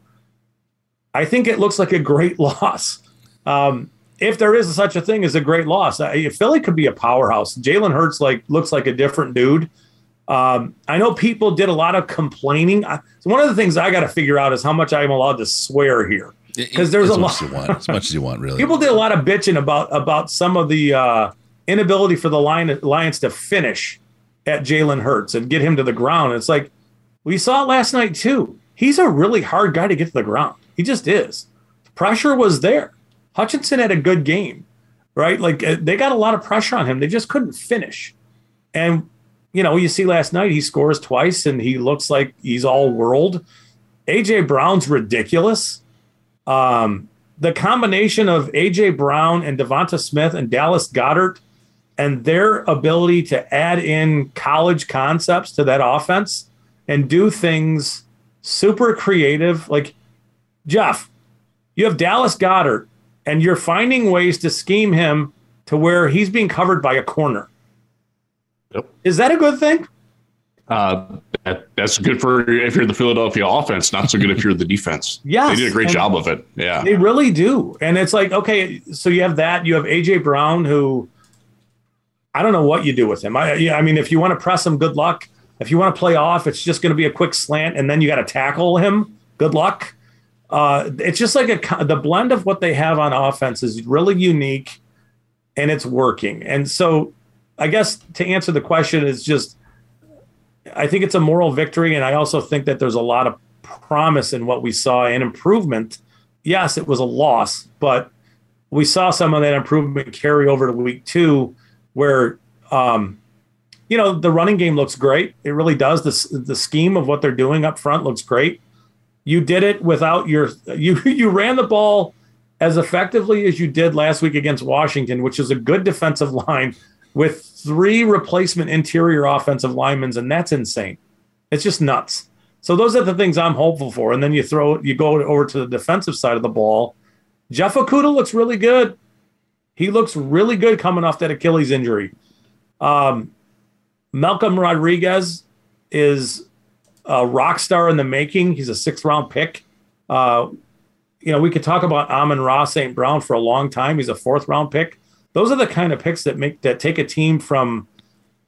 I think it looks like a great loss. Um, if there is such a thing as a great loss, Philly could be a powerhouse. Jalen Hurts like looks like a different dude. Um, I know people did a lot of complaining. I, so one of the things I got to figure out is how much I'm allowed to swear here, because there's as a lot. As, want, as much as you want, really. People did a lot of bitching about about some of the uh, inability for the Lion, Lions to finish at Jalen Hurts and get him to the ground. It's like we saw it last night too. He's a really hard guy to get to the ground. He just is. Pressure was there. Hutchinson had a good game, right? Like uh, they got a lot of pressure on him. They just couldn't finish. And you know, you see last night he scores twice and he looks like he's all world. AJ Brown's ridiculous. Um, the combination of AJ Brown and DeVonta Smith and Dallas Goedert and their ability to add in college concepts to that offense and do things super creative. Like Jeff, you have Dallas Goedert and you're finding ways to scheme him to where he's being covered by a corner. Yep. Is that a good thing? Uh, that, that's good for if you're the Philadelphia offense, not so good if you're the defense. Yeah, They did a great job of it. Yeah. They really do. And it's like, okay, so you have that. You have AJ Brown, who I don't know what you do with him. I, I mean, if you want to press him, good luck. If you want to play off, it's just going to be a quick slant, and then you got to tackle him. Good luck. Uh, it's just like a the blend of what they have on offense is really unique, and it's working. And so, I guess to answer the question is just, I think it's a moral victory, and I also think that there's a lot of promise in what we saw and improvement. Yes, it was a loss, but we saw some of that improvement carry over to week two, where um, you know the running game looks great. It really does. The the scheme of what they're doing up front looks great. You did it without your you you ran the ball as effectively as you did last week against Washington, which is a good defensive line with three replacement interior offensive linemen, and that's insane. It's just nuts. So those are the things I'm hopeful for. And then you throw you go over to the defensive side of the ball. Jeff Okudah looks really good. He looks really good coming off that Achilles injury. Um, Malcolm Rodriguez is a rock star in the making. He's a sixth round pick. Uh, you know, we could talk about Amon-Ra St. Brown for a long time. He's a fourth round pick. Those are the kind of picks that make that take a team from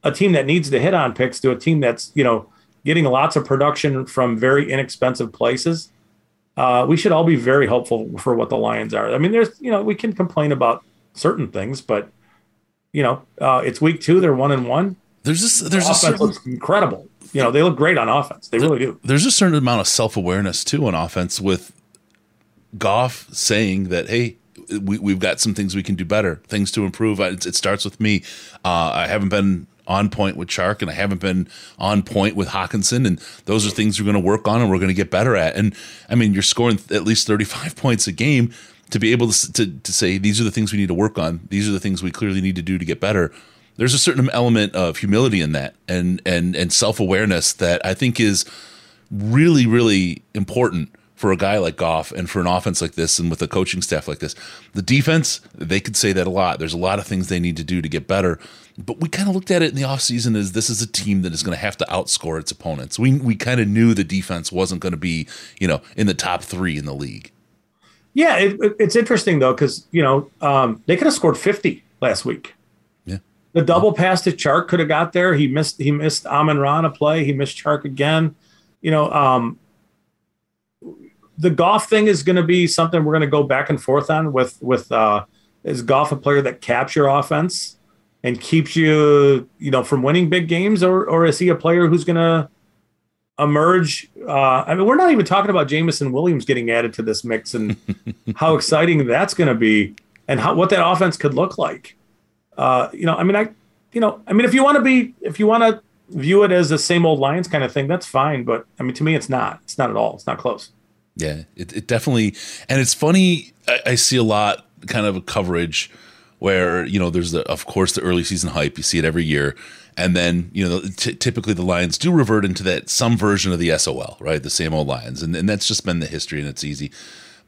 a team that needs to hit on picks to a team that's, you know, getting lots of production from very inexpensive places. Uh, we should all be very hopeful for what the Lions are. I mean, there's, you know, we can complain about certain things, but you know, uh, it's week two. They're one and one. There's this. There's a certain, looks incredible. You know, they look great on offense. They really do. there's a certain amount of self awareness too on offense with Goff saying that, hey, we, we've got some things we can do better, things to improve. It, it starts with me. Uh, I haven't been on point with Chark and I haven't been on point with Hockenson. And those are things we're going to work on and we're going to get better at. And I mean, you're scoring at least 35 points a game to be able to, to, to say, these are the things we need to work on. These are the things we clearly need to do to get better. There's a certain element of humility in that and, and, and self awareness that I think is really, really important for a guy like Goff and for an offense like this and with a coaching staff like this. The defense, they could say that a lot. There's a lot of things they need to do to get better. But we kind of looked at it in the offseason as this is a team that is going to have to outscore its opponents. We we kind of knew the defense wasn't going to be, you know, in the top 3 in the league. Yeah, it, it- it's interesting though because you know um, they could have scored 50 last week. The double pass to Chark could have got there. He missed. He missed Amon-Ra a play. He missed Chark again. You know, um, the Goff thing is going to be something we're going to go back and forth on with with uh, is Goff a player that caps your offense and keeps you you know from winning big games or or is he a player who's going to emerge uh, I mean we're not even talking about Jameson Williams getting added to this mix and how exciting that's going to be and how what that offense could look like uh, you know I mean I you know I mean if you want to be if you want to view it as the same old Lions kind of thing, that's fine. But I mean, to me, it's not. It's not at all. It's not close. Yeah, it, it definitely, and it's funny. I, I see a lot kind of coverage where you know there's the of course the early season hype. You see it every year, and then you know t- typically the Lions do revert into that some version of the SOL, right? The same old Lions, and, and that's just been the history, and it's easy.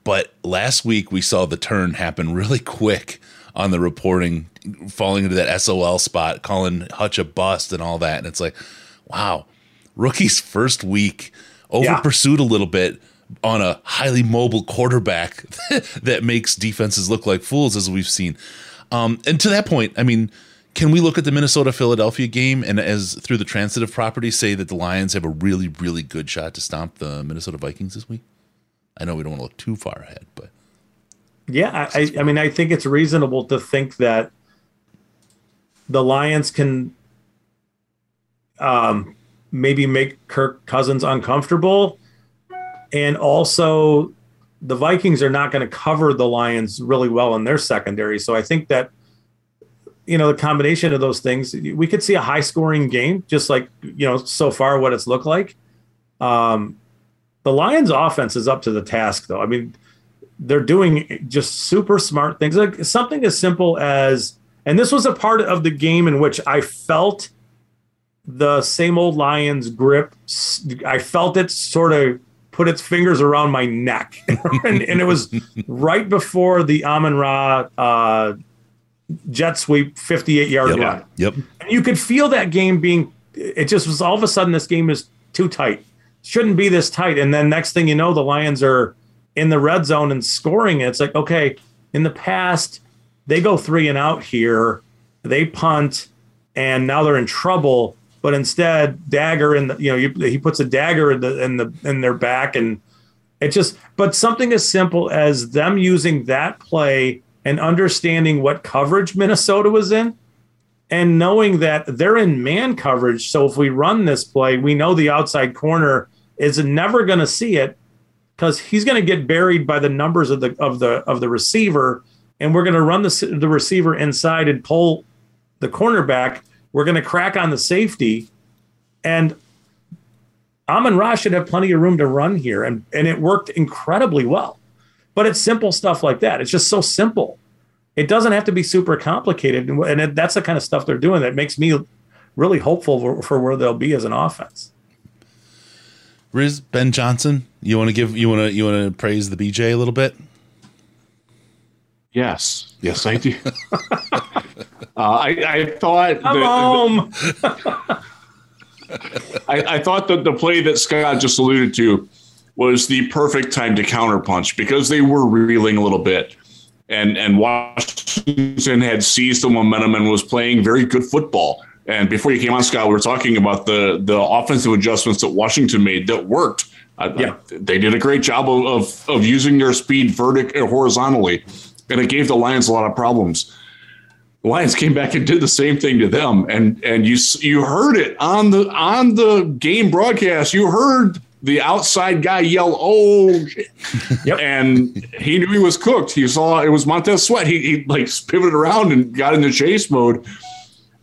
But last week we saw the turn happen really quick on the reporting, falling into that SOL spot, calling Hutch a bust and all that, and it's like, wow, rookie's first week over Yeah. pursued a little bit on a highly mobile quarterback that makes defenses look like fools, as we've seen. Um, and to that point, I mean, can we look at the Minnesota Philadelphia game and as through the transitive property say that the Lions have a really, really good shot to stomp the Minnesota Vikings this week? I know we don't want to look too far ahead, but Yeah, I, I- mean, I think it's reasonable to think that the Lions can um, maybe make Kirk Cousins uncomfortable, and also the Vikings are not going to cover the Lions really well in their secondary. So I think that you know the combination of those things, we could see a high-scoring game, just like you know so far what it's looked like. Um, the Lions' offense is up to the task, though. I mean, they're doing just super smart things. Like something as simple as, and this was a part of the game in which I felt the same old Lions grip. I felt it sort of put its fingers around my neck, and, and it was right before the Amon-Ra uh, jet sweep 58 yard yep, run. yep. And you could feel that game being, it just was all of a sudden this game is too tight. Shouldn't be this tight. And then next thing you know, the Lions are in the red zone and scoring. It's like, okay, in the past, they go three and out here, they punt, and now they're in trouble. But instead, dagger in the, you know, you, he puts a dagger in the in the in their back, and it just. But something as simple as them using that play and understanding what coverage Minnesota was in, and knowing that they're in man coverage. So if we run this play, we know the outside corner is never going to see it because he's going to get buried by the numbers of the of the of the receiver, and we're going to run the the receiver inside and pull the cornerback. We're going to crack on the safety, and Amon-Ra should have plenty of room to run here, and and it worked incredibly well. But it's simple stuff like that. It's just so simple. It doesn't have to be super complicated, and, that's the kind of stuff they're doing that makes me really hopeful for, for where they'll be as an offense. Riz Ben Johnson, you want to give you want to you want to praise the BJ a little bit? Yes, yes, I do. uh, I, I thought Come that- home. I, I thought that the play that Scott just alluded to was the perfect time to counterpunch because they were reeling a little bit. And and Washington had seized the momentum and was playing very good football. And before you came on, Scott, we were talking about the the offensive adjustments that Washington made that worked. I- I- Yeah. they did a great job of, of, of using their speed vertic uh, horizontally, and it gave the Lions a lot of problems. The Lions came back and did the same thing to them, and and you you heard it on the on the game broadcast. You heard the outside guy yell, "Oh!" shit." Yep. and he knew he was cooked. He saw it was Montez Sweat. He, he like pivoted around and got into chase mode,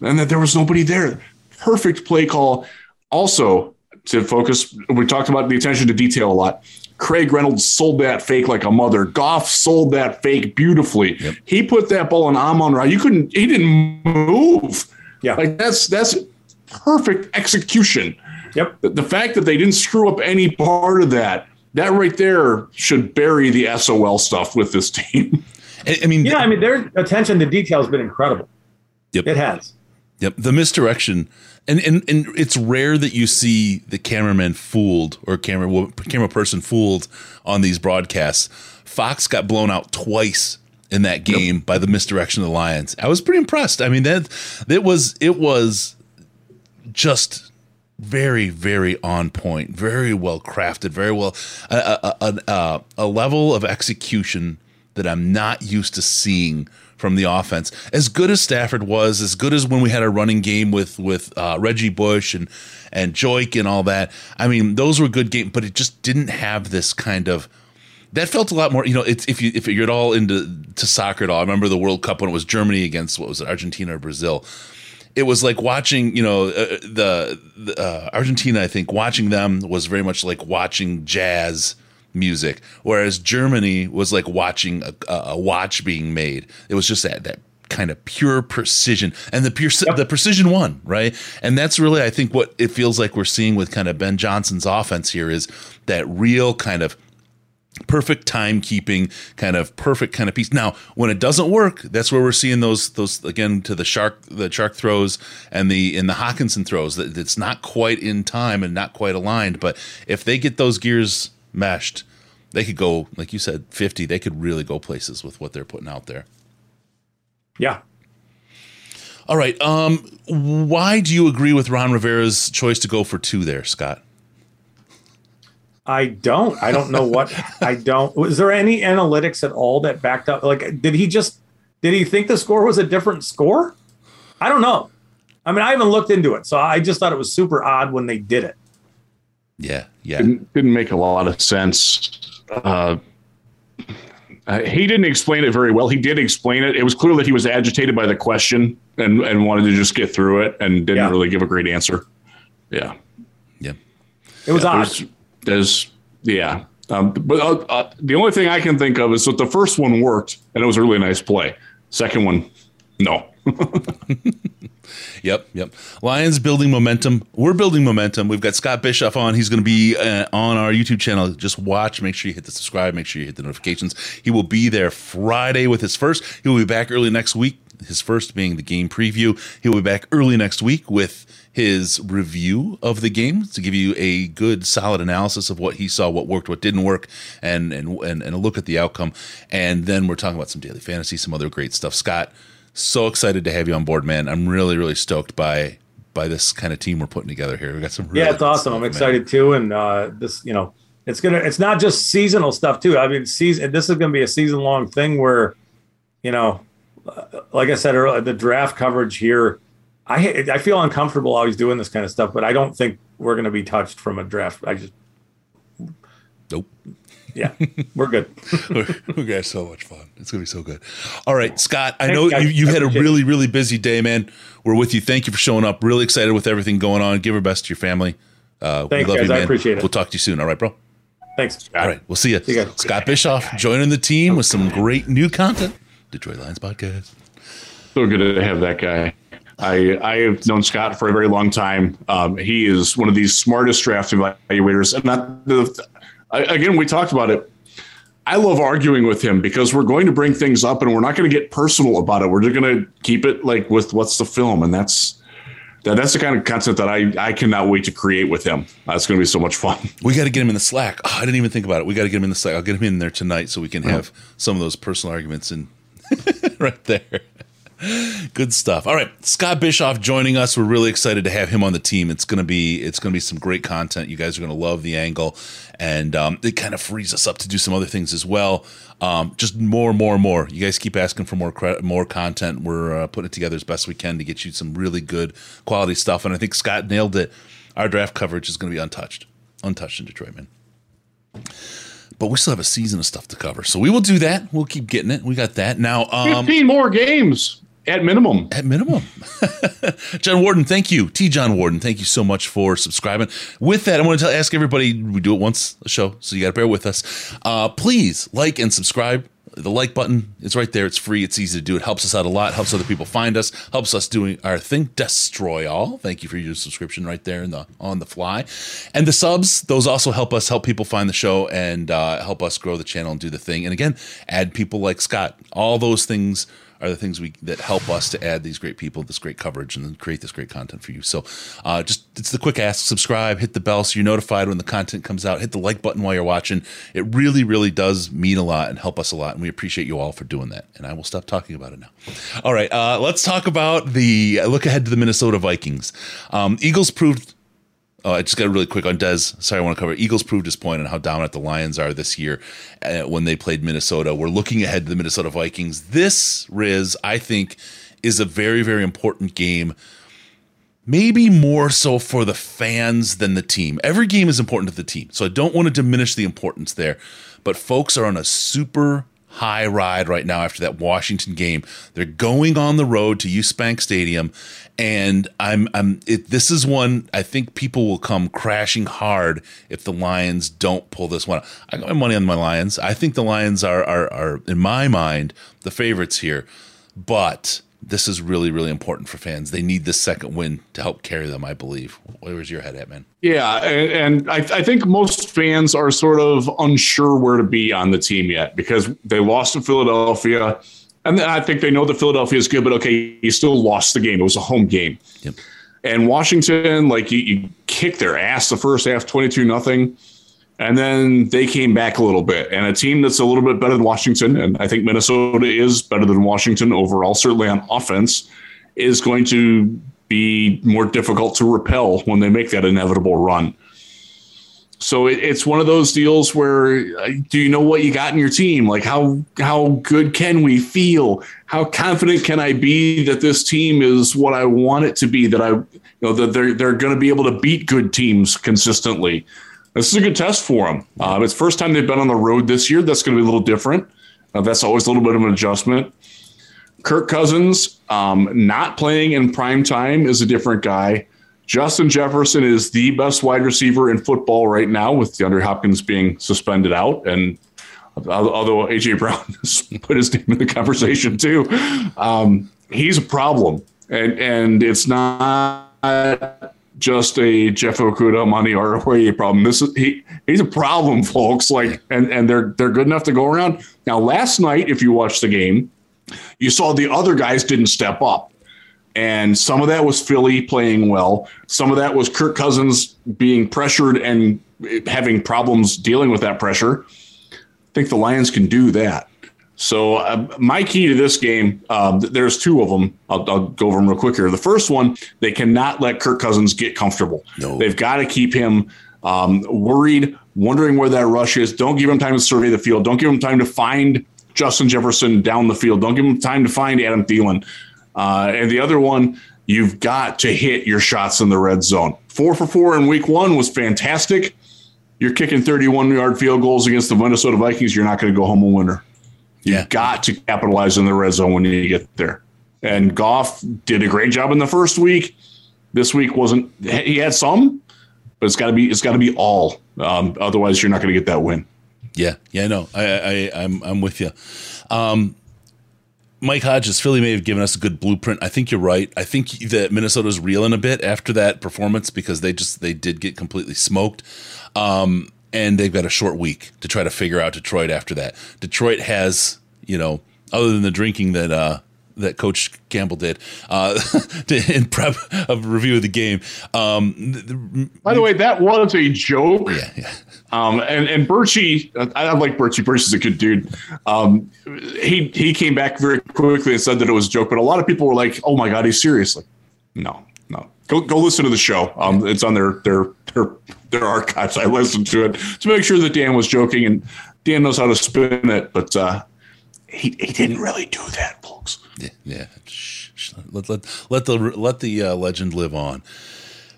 and that there was nobody there. Perfect play call. Also, to focus, we talked about the attention to detail a lot. Craig Reynolds sold that fake like a mother. Goff sold that fake beautifully. He put that ball in Amon-Ra. You couldn't. He didn't move. Yeah. like that's that's perfect execution. Yep. The, the fact that they didn't screw up any part of that, that right there should bury the SOL stuff with this team. I, I mean, Yeah, I mean their attention to detail has been incredible. Yep. It has. Yep, the misdirection, and and and it's rare that you see the cameraman fooled or camera camera person fooled on these broadcasts. Fox got blown out twice in that game by the misdirection of the Lions. I was pretty impressed. I mean that it was it was just very very on point, very well crafted, very well a, a, a, a level of execution that I'm not used to seeing from the offense. As good as Stafford was, as good as when we had a running game with with uh, Reggie Bush and and Joique and all that. I mean, those were good games, but it just didn't have this kind of. That felt a lot more, you know. It's if you if you're at all into to soccer at all. I remember the World Cup when it was Germany against what was it, Argentina or Brazil, it was like watching, you know, uh, the, the uh, Argentina. I think watching them was very much like watching jazz music, whereas Germany was like watching a, a watch being made. It was just that that kind of pure precision and the pure yep. the precision won right and that's really i think what it feels like we're seeing with kind of ben johnson's offense here is that real kind of perfect timekeeping kind of perfect kind of piece now when it doesn't work that's where we're seeing those those again to the Chark the Chark throws and the in the Hockenson throws that it's not quite in time and not quite aligned but if they get those gears meshed they could go like you said 50 they could really go places with what they're putting out there yeah. All right. Um, why do you agree with Ron Rivera's choice to go for two there, Scott? I don't. I don't know what I don't. Was there any analytics at all that backed up? Like, did he just did he think the score was a different score? I don't know. I mean, I haven't looked into it, so I just thought it was super odd when they did it. Yeah, yeah, didn't, didn't make a lot of sense. Uh, uh, he didn't explain it very well. He did explain it. It was clear that he was agitated by the question and, and wanted to just get through it and didn't yeah. really give a great answer. Yeah. Yeah. It was yeah, odd. There's, there's yeah. Um, but uh, uh, the only thing I can think of is that the first one worked and it was a really nice play. Second one, no. Yep, yep. Lions building momentum. We're building momentum. We've got Scott Bischoff on. He's going to be uh, on our YouTube channel. Just watch. Make sure you hit the subscribe. Make sure you hit the notifications. He will be there Friday with his first. He will be back early next week. His first being the game preview. He will be back early next week with his review of the game to give you a good solid analysis of what he saw what worked what didn't work and and and, and a look at the outcome and then we're talking about some daily fantasy some other great stuff scott so excited to have you on board, man. I'm really, really stoked by by this kind of team we're putting together here. We got some. Really yeah, it's awesome. Stuff, I'm excited man. too, and uh, this, you know, it's gonna. It's not just seasonal stuff too. I mean, season. This is gonna be a season long thing where, you know, uh, like I said earlier, the draft coverage here. I I feel uncomfortable always doing this kind of stuff, but I don't think we're going to be touched from a draft. I just nope yeah, we're good. we got so much fun. It's gonna be so good. All right, Scott. I know you, you had a really, really busy day, man. We're with you. Thank you for showing up. Really excited with everything going on. Give our best to your family. Uh, Thanks, we love guys. You, man. I appreciate it. We'll talk to you soon. All right, bro. Thanks. All right, we'll see you. See you Scott Bischoff joining the team with some great new content. Detroit Lions podcast. So good to have that guy. I I have known Scott for a very long time. Um, he is one of these smartest draft evaluators, and not the again, we talked about it. I love arguing with him because we're going to bring things up and we're not going to get personal about it. We're just going to keep it like with what's the film, and that's that, that's the kind of content that I I cannot wait to create with him. That's going to be so much fun. We got to get him in the Slack. Oh, I didn't even think about it. We got to get him in the Slack. I'll get him in there tonight so we can uh-huh. have some of those personal arguments and right there. Good stuff. All right, Scott Bischoff joining us. We're really excited to have him on the team. It's gonna be it's gonna be some great content. You guys are gonna love the angle, and um, it kind of frees us up to do some other things as well. Um, just more, more, more. You guys keep asking for more credit, more content. We're uh, putting it together as best we can to get you some really good quality stuff. And I think Scott nailed it. Our draft coverage is to be untouched, untouched in Detroit, man but we still have a season of stuff to cover. So we will do that. We'll keep getting it. We got that. Now, um, 15 more games. At minimum. At minimum. John Warden, thank you. T. John Warden, thank you so much for subscribing. With that, I want to tell, ask everybody we do it once a show, so you got to bear with us. Uh, please like and subscribe. The like button is right there. It's free. It's easy to do. It helps us out a lot. Helps other people find us. Helps us doing our thing. Destroy all. Thank you for your subscription right there in the on the fly, and the subs. Those also help us help people find the show and uh, help us grow the channel and do the thing. And again, add people like Scott. All those things are the things we that help us to add these great people, this great coverage, and then create this great content for you. So, uh, just it's the quick ask: subscribe, hit the bell so you're notified when the content comes out. Hit the like button while you're watching. It really, really does mean a lot and help us a lot, and we appreciate you all for doing that. And I will stop talking about it now. All right, uh, let's talk about the look ahead to the Minnesota Vikings. Um, Eagles proved Oh, I just got really quick on Dez. Sorry, I want to cover Eagles proved his point on how dominant the Lions are this year uh, when they played Minnesota. We're looking ahead to the Minnesota Vikings. This Riz, I think, is a very very important game. Maybe more so for the fans than the team. Every game is important to the team, so I don't want to diminish the importance there. But folks are on a super high ride right now after that Washington game. They're going on the road to US Bank Stadium, and I'm I'm it, this is one I think people will come crashing hard if the Lions don't pull this one. I got my money on my Lions. I think the Lions are are, are in my mind the favorites here, but this is really really important for fans. They need this second win to help carry them. I believe. Where's your head at, man? Yeah, and, and I, I, think most fans are sort of unsure where to be on the team yet because they lost to Philadelphia, and I think they know that Philadelphia is good, but okay, you still lost the game. It was a home game. Yep. And Washington, like you, you kicked their ass the first half, twenty-two nothing. And then they came back a little bit. And a team that's a little bit better than Washington, and I think Minnesota is better than Washington overall, certainly on offense, is going to be more difficult to repel when they make that inevitable run. So it, it's one of those deals where uh, do you know what you got in your team? Like how how good can we feel? How confident can I be that this team is what I want it to be? That I you know that they're they're going to be able to beat good teams consistently. This is a good test for them. Uh, it's first time they've been on the road this year. That's going to be a little different. Uh, that's always a little bit of an adjustment. Kirk Cousins um, not playing in prime time is a different guy. Justin Jefferson is the best wide receiver in football right now, with DeAndre Hopkins being suspended out. And although AJ Brown has put his name in the conversation too, um, he's a problem. And and it's not just a Jeff Okudah money or a problem. This is he he's a problem, folks. Like and and they're they're good enough to go around. Now, last night, if you watched the game, you saw the other guys didn't step up. And some of that was Philly playing well. Some of that was Kirk Cousins being pressured and having problems dealing with that pressure. I think the Lions can do that. So uh, my key to this game, um, there's two of them. I'll, I'll, go over them real quick here. The first one, they cannot let Kirk Cousins get comfortable. No. They've got to keep him um, worried, wondering where that rush is. Don't give him time to survey the field. Don't give him time to find Justin Jefferson down the field. Don't give him time to find Adam Thielen. Uh, and the other one, you've got to hit your shots in the red zone. Four for four in week one was fantastic. You're kicking 31 yard field goals against the Minnesota Vikings. You're not going to go home a winner. You've yeah. got to capitalize in the red zone when you get there. And Goff did a great job in the first week. This week wasn't. He had some, but it's got to be. It's got to be all. Um, otherwise, you're not going to get that win. Yeah, yeah, no, I, I, I'm, I'm with you. Um, Mike Hodges, Philly may have given us a good blueprint. I think you're right. I think that Minnesota's reeling a bit after that performance because they just they did get completely smoked. Um, and they've got a short week to try to figure out Detroit after that. Detroit has, you know, other than the drinking that uh, that Coach Campbell did uh, in prep of review of the game. Um, By the way, that was a joke. Yeah, yeah. Um, and and Birchie, I like Birchie. Birchie's a good dude. Um, he he came back very quickly and said that it was a joke, but a lot of people were like, "Oh my god, he's seriously." No, no. Go go listen to the show. Um, it's on their their their their archives. I listened to it to make sure that Dan was joking, and Dan knows how to spin it, but uh, he he didn't really do that, folks. Yeah, yeah. Let let let the let the uh, legend live on.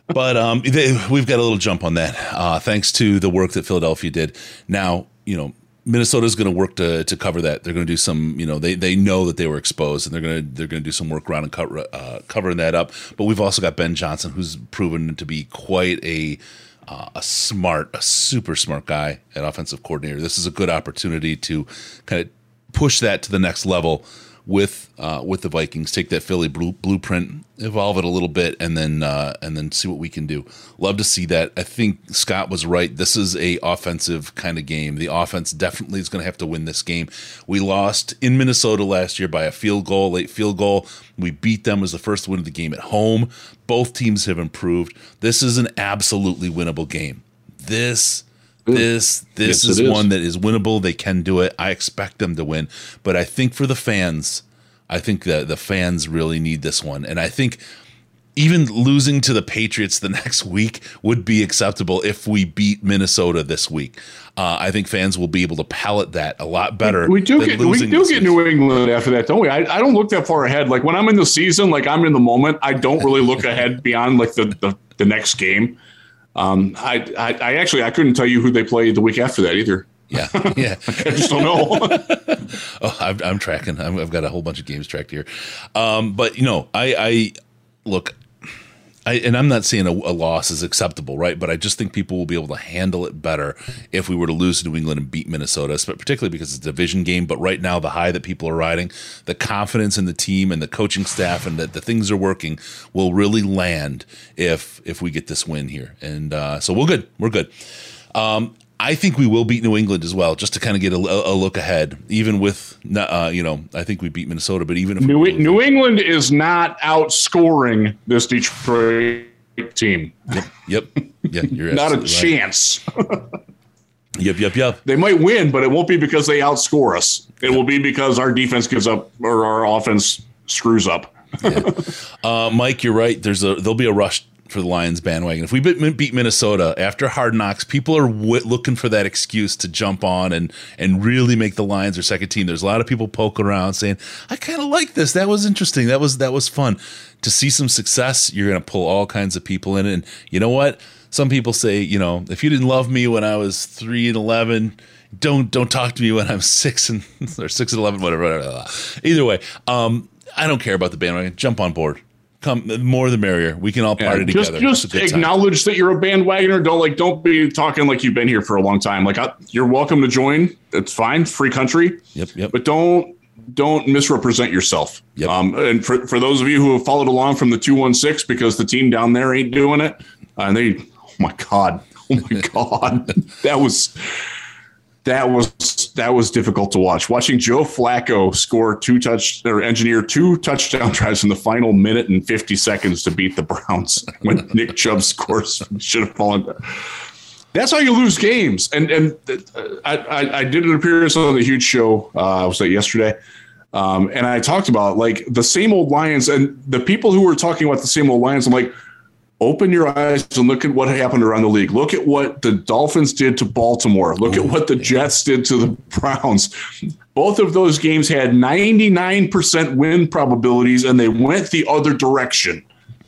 But um, they, we've got a little jump on that, uh, thanks to the work that Philadelphia did. Now, you know, Minnesota's going to work to to cover that. They're going to do some, you know, they they know that they were exposed, and they're going to they're going to do some work around and cover, uh, covering that up. But we've also got Ben Johnson, who's proven to be quite a uh, a smart, a super smart guy at offensive coordinator. This is a good opportunity to kind of push that to the next level with uh, with the Vikings. Take that Philly blue, blueprint, evolve it a little bit, and then uh, and then see what we can do. Love to see that. I think Scott was right. This is a offensive kind of game. The offense definitely is going to have to win this game. We lost in Minnesota last year by a field goal, late field goal. We beat them as the first win of the game at home. Both teams have improved. This is an absolutely winnable game. This this this yes, is, is one that is winnable. They can do it. I expect them to win, but I think for the fans, I think that the fans really need this one, and I think even losing to the Patriots the next week would be acceptable if we beat Minnesota this week. Uh, I think fans will be able to palate that a lot better. We do get we do get New England after that, don't we? I, I don't look that far ahead. Like when I'm in the season, like I'm in the moment. I don't really look ahead beyond like the the, the next game. Um, I, I, I actually I couldn't tell you who they played the week after that either. Yeah, yeah. I just don't know. oh, I'm, I'm tracking. i have got a whole bunch of games tracked here. Um, but you know, I, I look. I, and I'm not saying a, a, loss is acceptable, right? But I just think people will be able to handle it better if we were to lose to New England and beat Minnesota, particularly because it's a division game. But right now, the high that people are riding, the confidence in the team and the coaching staff, and that the things are working, will really land if if we get this win here. And uh, so we're good. We're good. Um, I think we will beat New England as well, just to kind of get a, a look ahead. Even with, uh, you know, I think we beat Minnesota, but even if New, New England is not outscoring this Detroit team. Yep. Yep. Yeah. You're not a right. chance. yep. Yep. Yep. They might win, but it won't be because they outscore us. It yep. will be because our defense gives up or our offense screws up. yeah. uh, Mike, you're right. There's a there'll be a rush for the Lions bandwagon. If we beat Minnesota after Hard Knocks, people are w- looking for that excuse to jump on and and really make the Lions their second team. There's a lot of people poking around saying, "I kind of like this. That was interesting. That was that was fun." To see some success, you're going to pull all kinds of people in, and you know what? Some people say, you know, if you didn't love me when I was three and eleven, don't don't talk to me when I'm six and or six and eleven, whatever. Either way, um, I don't care about the bandwagon. Jump on board come more the merrier. We can all party yeah, just, together. Just acknowledge time. that you're a bandwagoner. Don't like don't be talking like you've been here for a long time. Like I, you're welcome to join. It's fine, free country. Yep, yep. But don't don't misrepresent yourself. Yep. Um, and for for those of you who have followed along from the two one six because the team down there ain't doing it, uh, and they oh my god, oh my god, that was that was that was difficult to watch. Watching Joe Flacco score two touch or engineer two touchdown drives in the final minute and fifty seconds to beat the Browns when Nick Chubb scores should have fallen. That's how you lose games. And and uh, I, I, I did an appearance on the huge show. Uh, was that yesterday? Um, and I talked about like the same old Lions and the people who were talking about the same old Lions. I'm like open your eyes and look at what happened around the league. Look at what the Dolphins did to Baltimore. Look at what the Jets did to the Browns. Both of those games had 99% win probabilities and they went the other direction.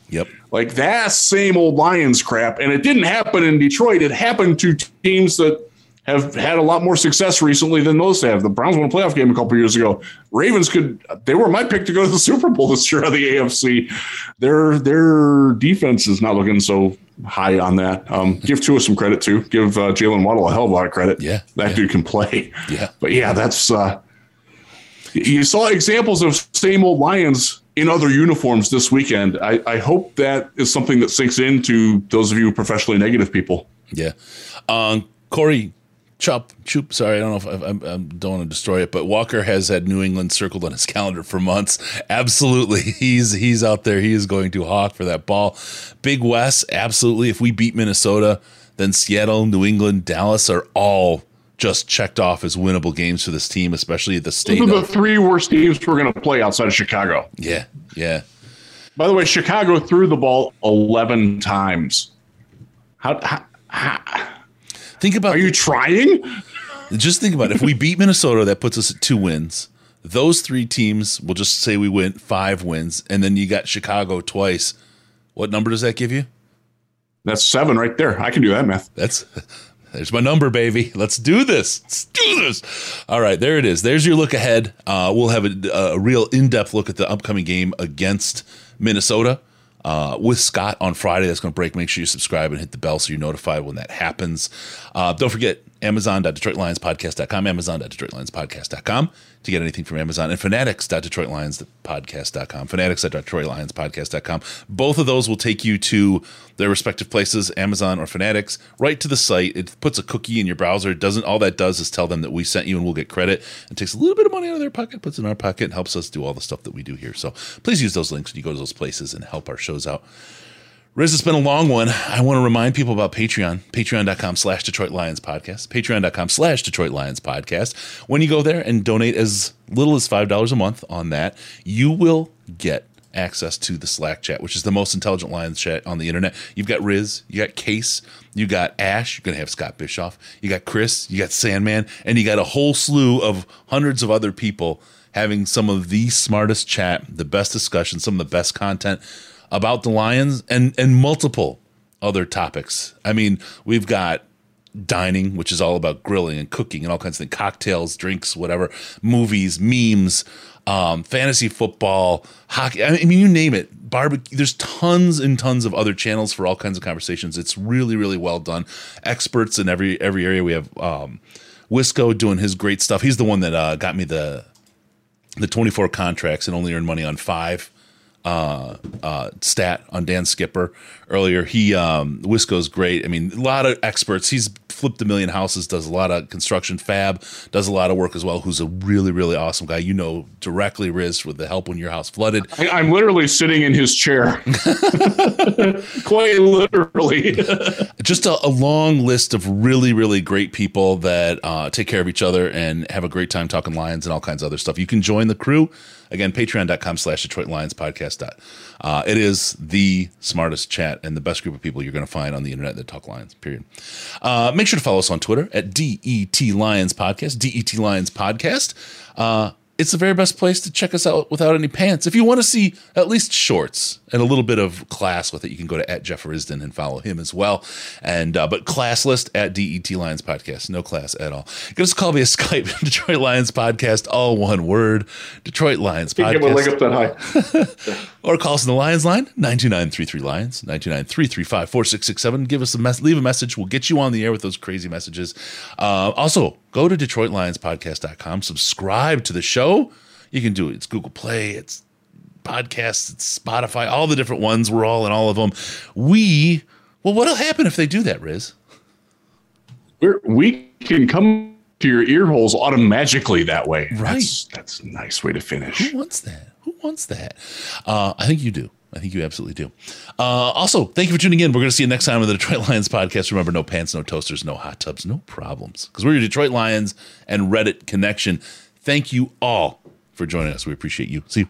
Yep. Like that same old Lions crap. And it didn't happen in Detroit. It happened to teams that have had a lot more success recently than those have. The Browns won a playoff game a couple years ago. Ravens could they were my pick to go to the Super Bowl this year of the AFC. Their their defense is not looking so high on that. Um, give Tua some credit too. Give uh, Jaylen Waddle a hell of a lot of credit. Yeah, that yeah. dude can play. Yeah, but yeah, that's uh, you saw examples of same old Lions in other uniforms this weekend. I, I hope that is something that sinks into those of you professionally negative people. Yeah, um, Corey Chop, Choop. Sorry, I don't know if I, I, I, don't want to destroy it, but Walker has had New England circled on his calendar for months. Absolutely, he's he's out there. He is going to hawk for that ball. Big West, absolutely. If we beat Minnesota, then Seattle, New England, Dallas are all just checked off as winnable games for this team, especially at the state. Those are the three worst teams we're going to play outside of Chicago. Yeah, yeah. By the way, Chicago threw the ball eleven times. How? how, how Think about. Are you trying? Just think about it. If we beat Minnesota, that puts us at two wins. Those three teams, we'll just say we win five wins, and then you got Chicago twice. What number does that give you? That's seven right there. I can do that math. That's there's my number, baby. Let's do this. Let's do this. All right, there it is. There's your look ahead. Uh, we'll have a, a real in depth look at the upcoming game against Minnesota uh, with Scott on Friday. That's going to break. Make sure you subscribe and hit the bell so you're notified when that happens. Uh, don't forget Amazon.DetroitLionsPodcast.com, Amazon.DetroitLionsPodcast.com to get anything from Amazon, and Fanatics.DetroitLionsPodcast.com, Fanatics.DetroitLionsPodcast.com. Both of those will take you to their respective places, Amazon or Fanatics, right to the site. It puts a cookie in your browser. It doesn't. All that does is tell them that we sent you, and we'll get credit. It takes a little bit of money out of their pocket, puts it in our pocket, and helps us do all the stuff that we do here. So please use those links when you go to those places and help our shows out. Riz, it's been a long one. I want to remind people about Patreon, patreon.com slash Detroit Lions podcast, patreon.com slash Detroit Lions podcast. When you go there and donate as little as $5 a month on that, you will get access to the Slack chat, which is the most intelligent Lions chat on the internet. You've got Riz, you got Case, you got Ash, you're going to have Scott Bischoff, you got Chris, you got Sandman, and you got a whole slew of hundreds of other people having some of the smartest chat, the best discussion, some of the best content about the Lions and and multiple other topics. I mean, we've got dining, which is all about grilling and cooking and all kinds of things, cocktails, drinks, whatever, movies, memes, um, fantasy football, hockey. I mean, you name it. Barbecue. There's tons and tons of other channels for all kinds of conversations. It's really, really well done. Experts in every every area. We have um, Wisco doing his great stuff. He's the one that uh, got me the the 24 contracts and only earned money on five uh, uh, stat on Dan Skipper earlier. He um, Wisco's great. I mean, a lot of experts. He's flipped a million houses, does a lot of construction, fab, does a lot of work as well. Who's a really really awesome guy. You know directly, Riz, with the help when your house flooded. I, am literally sitting in his chair, quite literally. Just a, a, long list of really really great people that uh, take care of each other and have a great time talking Lions and all kinds of other stuff. You can join the crew. Again, patreon.com slash Detroit Lions podcast. Uh, it is the smartest chat and the best group of people you're going to find on the internet that talk Lions, period. Uh, make sure to follow us on Twitter at DET Lions Podcast, DET Lions Podcast. Uh, it's the very best place to check us out without any pants. If you want to see at least shorts and a little bit of class with it, you can go to at Jeff Risdon and follow him as well. And uh, but class list at DET Lions Podcast, no class at all. Give us a call via Skype, Detroit Lions Podcast, all one word, Detroit Lions Podcast. Link up that high. or call us in the Lions line 929 Lions 929 4667. Give us a mess, leave a message. We'll get you on the air with those crazy messages. Uh, also, go to DetroitLionsPodcast.com, subscribe to the show. You can do it. It's Google Play, it's podcasts, it's Spotify, all the different ones. We're all in all of them. We, well, what'll happen if they do that, Riz? We're, we can come to your ear holes automatically that way. Right. That's, that's a nice way to finish. Who wants that? Who wants that? Uh, I think you do. I think you absolutely do. Uh, also, thank you for tuning in. We're going to see you next time on the Detroit Lions podcast. Remember, no pants, no toasters, no hot tubs, no problems. Because we're your Detroit Lions and Reddit connection. Thank you all for joining us. We appreciate you. See you.